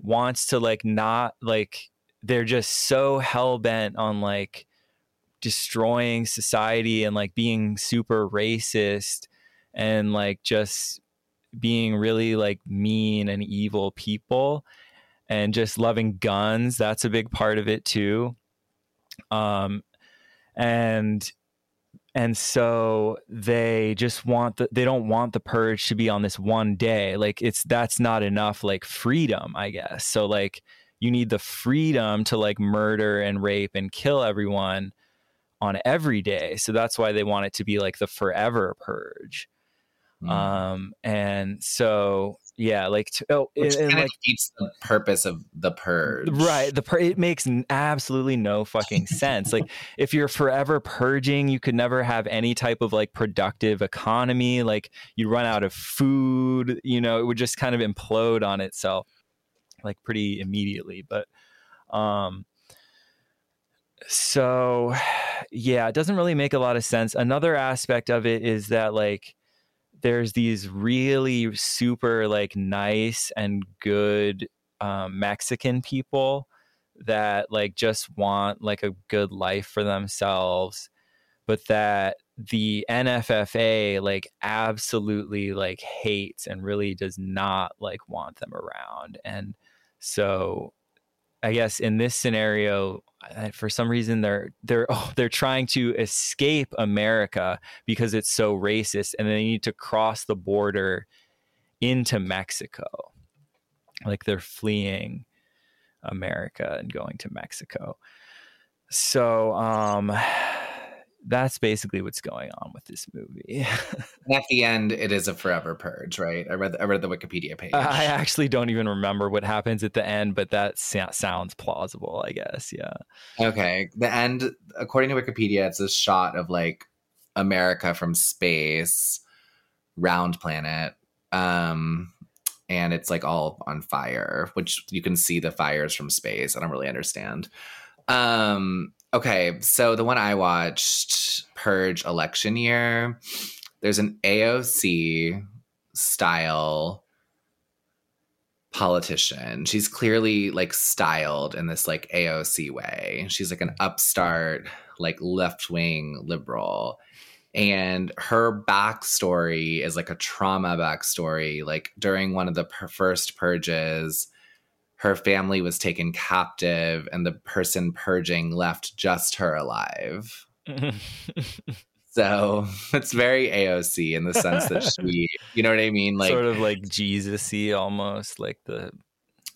wants to like not like they're just so hell bent on like destroying society and like being super racist and like just being really like mean and evil people and just loving guns that's a big part of it too. Um and and so they just want the they don't want the purge to be on this one day. Like it's that's not enough like freedom i guess. So like you need the freedom to like murder and rape and kill everyone on every day. So that's why they want it to be like the forever purge. Mm. um and so yeah like to, oh Which and, and, kind like defeats the purpose of the purge. Right. The pur- it makes absolutely no fucking sense. like if you're forever purging, you could never have any type of like productive economy. Like you run out of food, you know, it would just kind of implode on itself like pretty immediately. But um so yeah, it doesn't really make a lot of sense. Another aspect of it is that like there's these really super like nice and good um, Mexican people that like just want like a good life for themselves, but that the NFFA like absolutely like hates and really does not like want them around. And so I guess in this scenario, for some reason they're they're oh, they're trying to escape America because it's so racist, and they need to cross the border into Mexico, like they're fleeing America and going to Mexico. So um, that's basically what's going on with this movie. At the end, it is a forever purge, right? I read I read the Wikipedia page. I actually don't even remember what happens at the end, but that sa- sounds plausible, I guess. Yeah. Okay. The end, according to Wikipedia, it's a shot of like America from space, round planet. Um, and it's like all on fire, which you can see the fires from space. I don't really understand. Um, okay. So the one I watched, Purge election year, there's an AOC style politician. She's clearly like styled in this like AOC way. She's like an upstart, like left wing liberal. And her backstory is like a trauma backstory. Like during one of the per- first purges, her family was taken captive, and the person purging left just her alive. So it's very AOC in the sense that she, you know what I mean? Like, sort of like Jesus-y almost, like the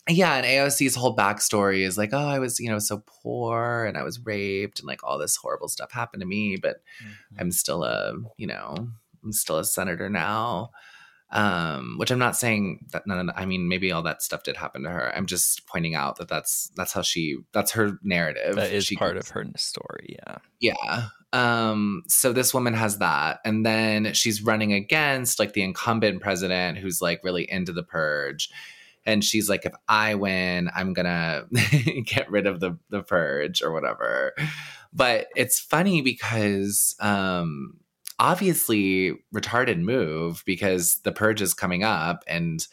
yeah, and AOC's whole backstory is like, oh, I was, you know, so poor and I was raped and like all this horrible stuff happened to me, but mm-hmm. I'm still a, you know, I'm still a senator now. Um, which I'm not saying that none of, I mean, maybe all that stuff did happen to her. I'm just pointing out that that's that's how she that's her narrative. that is She part goes- of her story. Yeah. yeah. Um, so this woman has that. And then she's running against like the incumbent president who's like really into the purge. and she's like, if I win, I'm gonna get rid of the the purge or whatever. But it's funny because um obviously retarded move because the purge is coming up and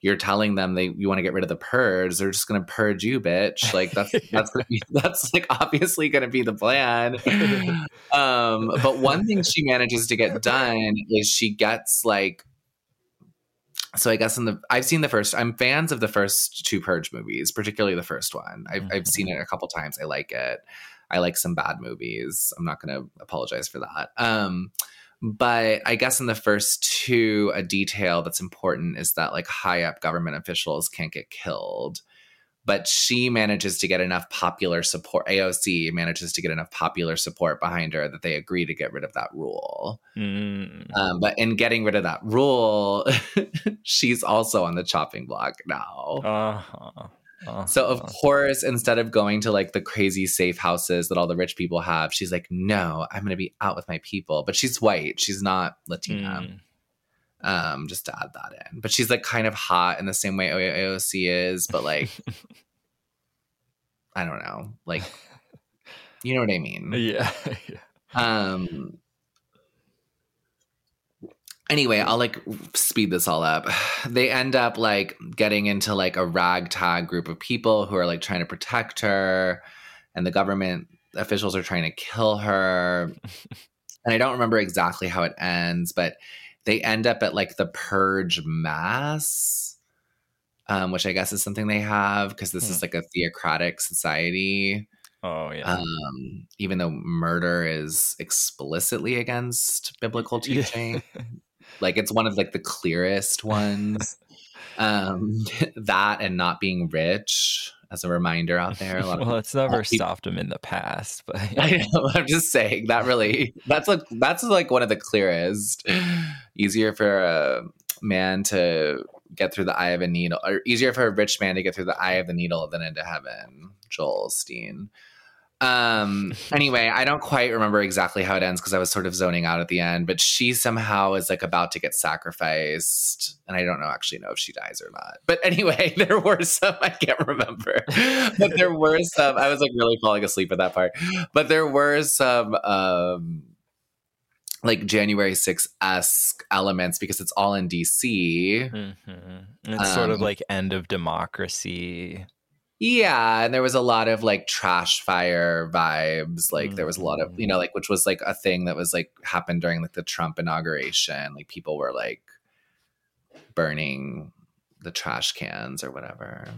you're telling them they you want to get rid of the purge, they're just gonna purge you, bitch. Like that's that's be, that's like obviously gonna be the plan. Um, but one thing she manages to get done is she gets like so I guess in the I've seen the first I'm fans of the first two Purge movies, particularly the first one. I've I've seen it a couple times. I like it. I like some bad movies. I'm not going to apologize for that. Um but I guess in the first two, a detail that's important is that like high up government officials can't get killed. But she manages to get enough popular support. AOC manages to get enough popular support behind her that they agree to get rid of that rule. Mm. Um, but in getting rid of that rule, she's also on the chopping block now. Uh-huh. Uh-huh. So of course, instead of going to like the crazy safe houses that all the rich people have, she's like, "No, I'm going to be out with my people." But she's white; she's not Latina. Mm. Um, just to add that in. But she's like kind of hot in the same way AOC is, but like, I don't know, like, you know what I mean? Yeah. yeah. Um. Anyway, I'll like speed this all up. They end up like getting into like a ragtag group of people who are like trying to protect her, and the government officials are trying to kill her. and I don't remember exactly how it ends, but they end up at like the purge mass, um, which I guess is something they have because this is like a theocratic society Oh yeah. um, even though murder is explicitly against biblical teaching. Like it's one of like the clearest ones. um, that and not being rich as a reminder out there. A lot of well, it's never people- stopped him in the past, but I know. I'm just saying that really that's like that's like one of the clearest. Easier for a man to get through the eye of a needle, or easier for a rich man to get through the eye of the needle than into heaven. Joel Osteen. Um. Anyway, I don't quite remember exactly how it ends because I was sort of zoning out at the end. But she somehow is like about to get sacrificed, and I don't know actually know if she dies or not. But anyway, there were some I can't remember, but there were some. I was like really falling asleep at that part, but there were some. um like January 6 esque elements because it's all in DC. Mhm. it's sort of Um, like end of democracy. Yeah, and there was a lot of like trash fire vibes. Like there was a lot of, you know, like which was like a thing that was like happened during like the Trump inauguration. Like people were like burning the trash cans or whatever.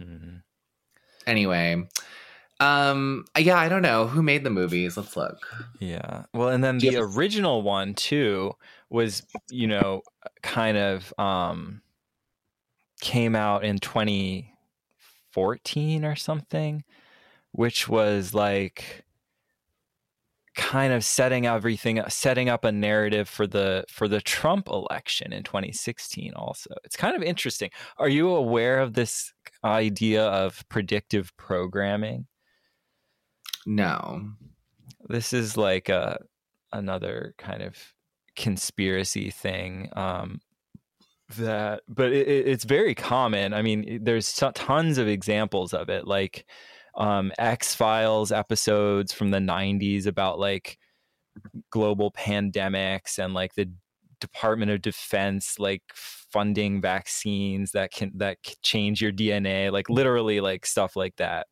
Mhm. Anyway, um yeah, I don't know who made the movies. Let's look. Yeah. Well, and then the original one too was, you know, kind of um came out in 2014 or something, which was like kind of setting everything setting up a narrative for the for the Trump election in 2016 also. It's kind of interesting. Are you aware of this idea of predictive programming? No. this is like a another kind of conspiracy thing um that but it, it- it's very common i mean there's tons of examples of it like um x files episodes from the 90s about like global pandemics and like the department of defense like funding vaccines that can that change your dna like literally like stuff like that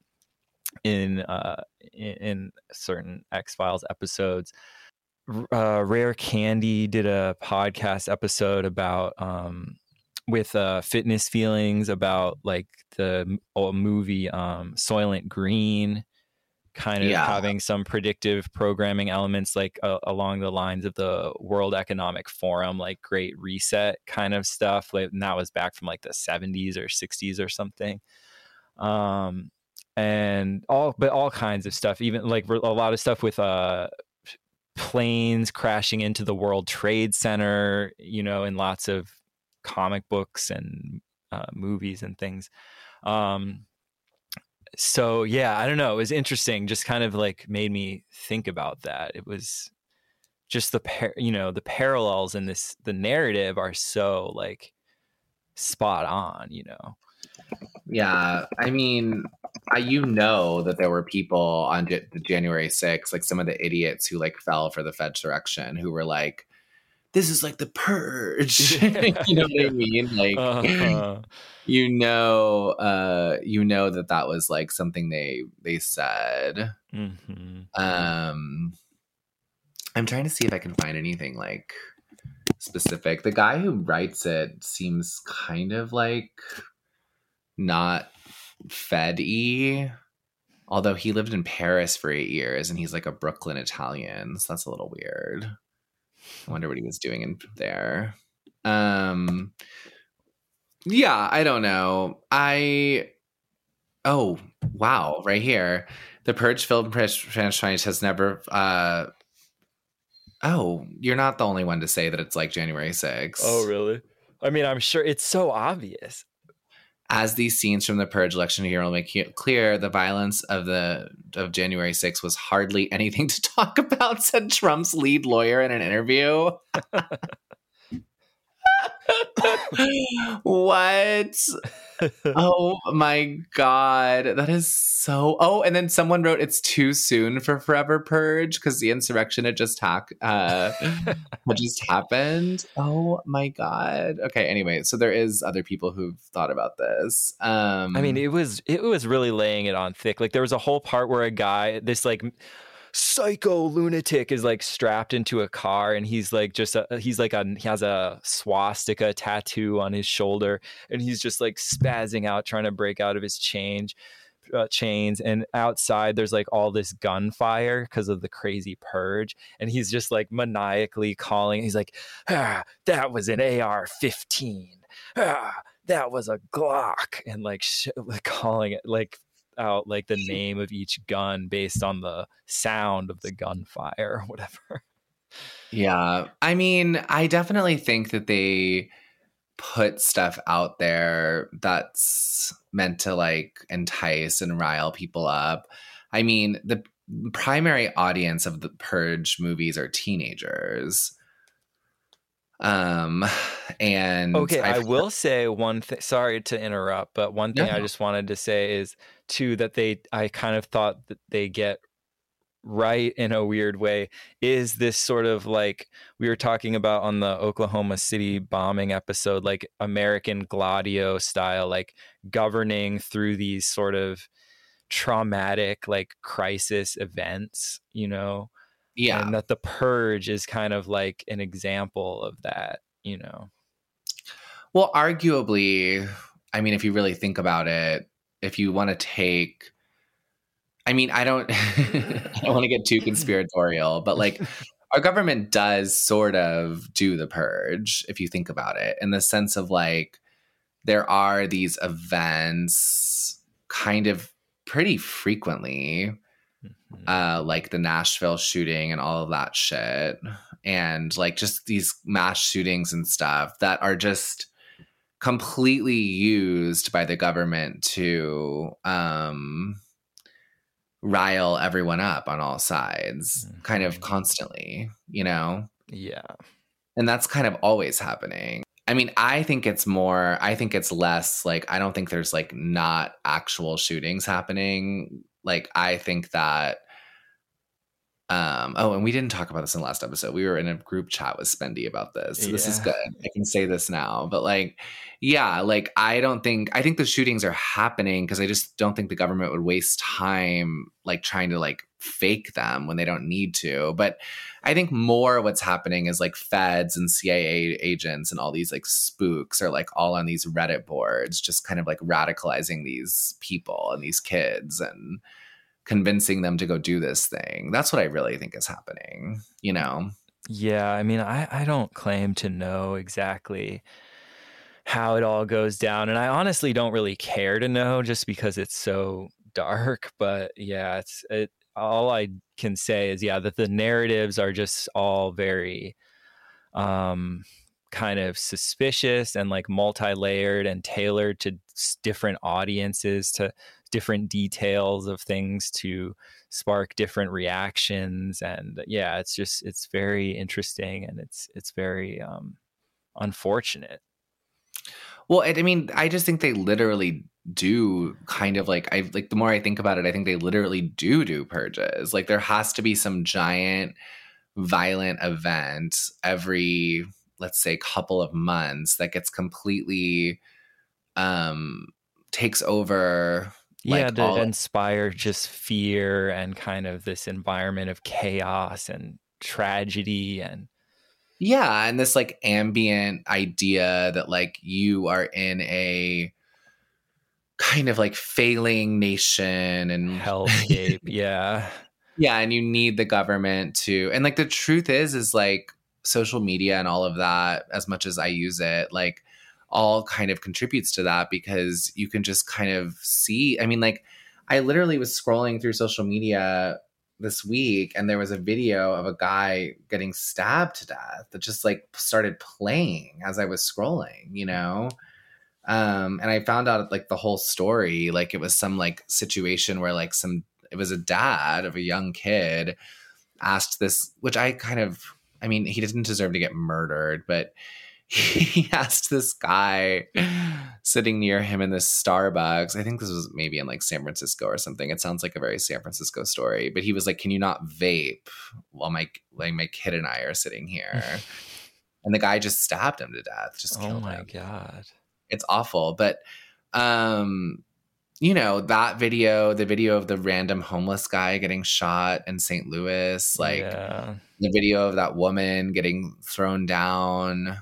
in uh in, in certain X Files episodes. Uh, Rare Candy did a podcast episode about um with uh fitness feelings about like the movie um Soylent Green kind of Yeah. having some predictive programming elements like uh, along the lines of the World Economic Forum like Great Reset kind of stuff like and that was back from like the 70s or 60s or something um and all but all kinds of stuff even like a lot of stuff with uh planes crashing into the world trade center you know in lots of comic books and uh, movies and things. Um so yeah i don't know. It was interesting. Just kind of like made me think about that. It was just the par- you know the parallels in this the narrative are so like spot on you know Yeah, I mean, I, you know that there were people on J- January 6th, like some of the idiots who like fell for the Fed direction, who were like, "This is like the purge." you know what I mean? Like, Uh-huh. you know, uh, you know that that was like something they they said. Mhm. Um, I'm trying to see if I can find anything like specific. The guy who writes it seems kind of like not Fed y, although he lived in Paris for eight years and he's like a Brooklyn Italian. So that's a little weird. I wonder what he was doing in there. Um, yeah, I don't know. I oh wow, right here, the Purge film fr- franchise has never. uh Oh, you're not the only one to say that it's like January 6th. Oh, really? I mean, I'm sure it's so obvious. As these scenes from the Purge election will make clear, the violence of the of January 6th was hardly anything to talk about, said Trump's lead lawyer in an interview. what? oh my god, that is so. Oh, and then someone wrote it's too soon for Forever Purge because the insurrection had just hack uh, had just happened. Oh my god. Okay. Anyway, so there is other people who've thought about this. Um, I mean, it was it was really laying it on thick. Like there was a whole part where a guy, this like psycho lunatic, is like strapped into a car, and he's like just a he's like a he has a swastika tattoo on his shoulder, and he's just like spazzing out, trying to break out of his change. Uh, chains and outside there's like all this gunfire because of the crazy purge and he's just like maniacally calling he's like ah, that was an ar-15 ah, that was a Glock, and like, sh- like calling it like out like the name of each gun based on the sound of the gunfire or whatever. Yeah. I mean, I definitely think that they put stuff out there that's meant to like entice and rile people up. I mean, the primary audience of the Purge movies are teenagers. Um and Okay, I I've- will say one thing. Sorry to interrupt, but one thing I just wanted to say is too that they I kind of thought that they get right in a weird way is this sort of like we were talking about on the Oklahoma City bombing episode like American Gladio style like governing through these sort of traumatic like crisis events you know Yeah. and that the purge is kind of like an example of that you know Well, arguably, I mean, if you really think about it, if you want to take, I mean, I don't, I don't want to get too conspiratorial, but like our government does sort of do the purge, if you think about it, in the sense of like there are these events kind of pretty frequently Mhm. uh, like the Nashville shooting and all of that shit, and like just these mass shootings and stuff that are just completely used by the government to um, rile everyone up on all sides, kind of Mhm. constantly, you know? yeah And that's kind of always happening. I mean, I think it's more, I think it's less like, I don't think there's like not actual shootings happening. Like, I think that, um, oh, and we didn't talk about this in the last episode. We were in a group chat with Spendy about this. So this is good. I can say this now. But like, yeah, like, I don't think, I think the shootings are happening because I just don't think the government would waste time like trying to like fake them when they don't need to. But I think more what's happening is like feds and CIA agents and all these like spooks are like all on these Reddit boards, just kind of like radicalizing these people and these kids and convincing them to go do this thing. That's what I really think is happening, you know? Yeah, I mean, I, I don't claim to know exactly how it all goes down. And I honestly don't really care to know just because it's so dark. But yeah, it's it all I can say is yeah, that the narratives are just all very um kind of suspicious and like multi-layered and tailored to different audiences to different details of things to spark different reactions. And yeah it's just it's very interesting and it's it's very um unfortunate Well, I I mean, I just think they literally do kind of like I like the more I think about it, I think they literally do do purges. Like there has to be some giant violent event every let's say couple of months that gets completely um takes over yeah, like to all inspire just fear and kind of this environment of chaos and tragedy and Yeah, and this like ambient idea that like you are in a kind of like failing nation and hellscape. yeah. yeah, and you need the government to and like the truth is is like social media and all of that as much as I use it, like all kind of contributes to that because you can just kind of see I mean like I literally was scrolling through social media this week and there was a video of a guy getting stabbed to death that just like started playing as I was scrolling, you know? Um, and I found out like the whole story, like it was some like situation where like some it was a dad of a young kid asked this, which I kind of I mean, he didn't deserve to get murdered, but he asked this guy sitting near him in this Starbucks. I think this was maybe in like San Francisco or something. It sounds like a very San Francisco story. But he was like, "Can you not vape while my like my kid and I are sitting here?" and the guy just stabbed him to death. Just Oh my him. god. It's awful, but um you know that video the video of the random homeless guy getting shot in st louis like yeah. the video of that woman getting thrown down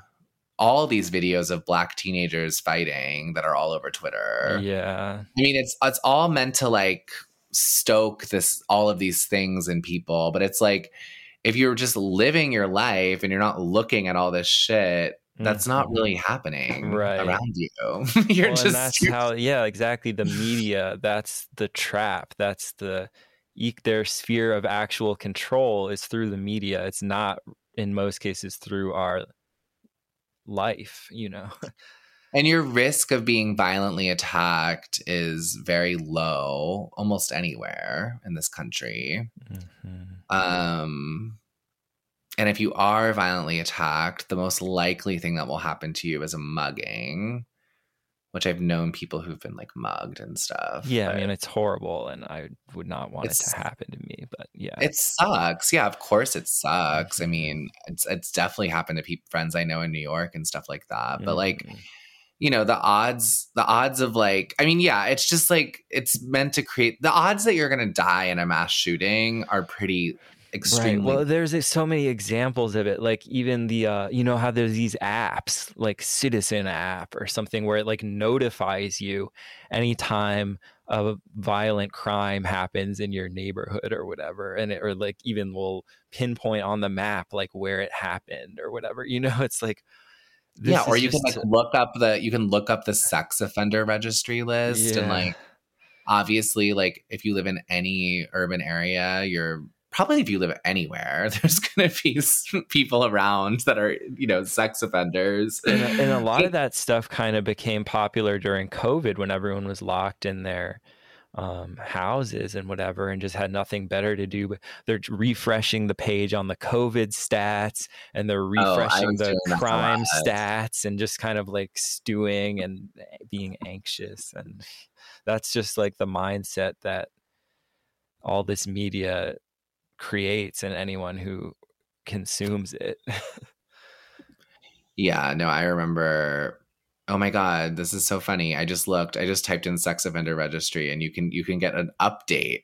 all these videos of black teenagers fighting that are all over twitter Yeah. i mean it's it's all meant to like stoke this all of these things in people but it's like if you're just living your life and you're not looking at all this shit that's not Mhm. really happening Right. around you you're well, just that's how yeah exactly the media that's the trap that's the their sphere of actual control is through the media it's not in most cases through our life you know And your risk of being violently attacked is very low almost anywhere in this country. Mhm. Um, and if you are violently attacked, the most likely thing that will happen to you is a mugging, which I've known people who've been like mugged and stuff. yeah i mean it's horrible and i would not want it to happen to me but yeah it sucks. Yeah, of course it sucks. I Mhm. mean, it's it's definitely happened to people, friends I know in New York and stuff like that. But like, Mhm. you know the odds the odds of like i mean yeah it's just like it's meant to create the odds that you're gonna die in a mass shooting are pretty extremely Right. Well, there's so many examples of it. Like even the, uh, you know how there's these apps, like Citizen app or something, where it like notifies you anytime a violent crime happens in your neighborhood or whatever, and it, or like even will pinpoint on the map like where it happened or whatever. You know, it's like this yeah or you can like look up the you can look up the sex offender registry list and like obviously like if you live in any urban area you're probably if you live anywhere there's gonna be people around that are you know sex offenders and, a- and a lot of that stuff kind of became popular during COVID when everyone was locked in their um, houses and whatever and just had nothing better to do. But they're refreshing the page on the COVID stats and they're Oh, refreshing was the doing that a crime stats and just kind of like stewing and being anxious. And that's just like the mindset that all this media creates and anyone who consumes it. Yeah, no, I remember. Oh my god, this is so funny. I just looked. I just typed in sex offender registry, and you can you can get an update.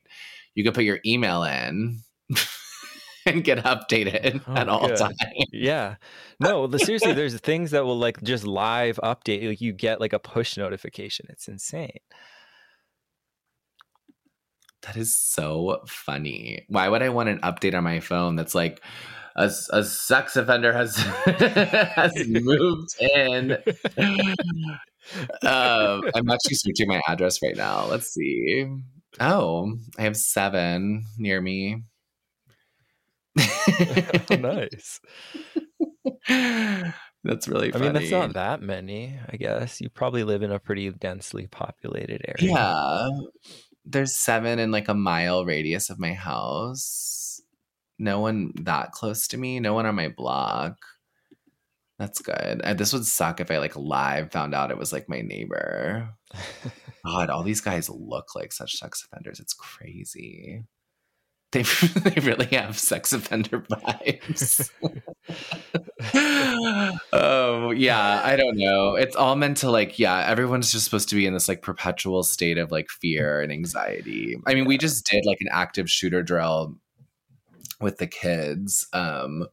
You can put your email in and get updated Oh, at all good. times. Yeah. No, the, seriously, there's things that will like just live update. Like you get like a push notification. It's insane. That is so funny. Why would I want an update on my phone that's like a, a sex offender has has moved in? um, I'm actually searching my address right now. Let's see. Oh, I have seven near me. oh, nice. That's really I funny. mean, that's not that many, I guess. You probably live in a pretty densely populated area. Yeah. There's seven in like a mile radius of my house. No one that close to me. No one on my block. That's good. And this would suck if I like live found out it was like my neighbor. God, all these guys look like such sex offenders. It's crazy. They, they really have sex offender vibes. oh, yeah. I don't know. It's all meant to like, yeah, everyone's just supposed to be in this like perpetual state of like fear and anxiety. I mean, we just did like an active shooter drill with the kids. Um,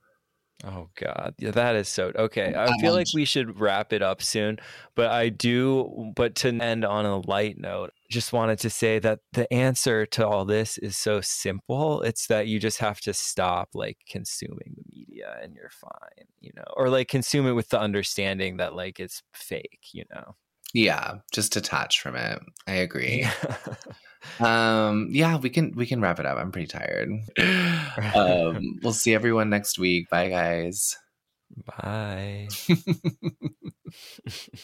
Oh God, yeah, that is so okay. I feel like we should wrap it up soon, but I do. But to end on a light note, just wanted to say that the answer to all this is so simple. It's that you just have to stop like consuming the media, and you're fine, you know, or like consume it with the understanding that like it's fake, you know. Yeah, just detach from it. I agree. Um, yeah, we can we can wrap it up. I'm pretty tired. Um, we'll see everyone next week. Bye, guys. Bye.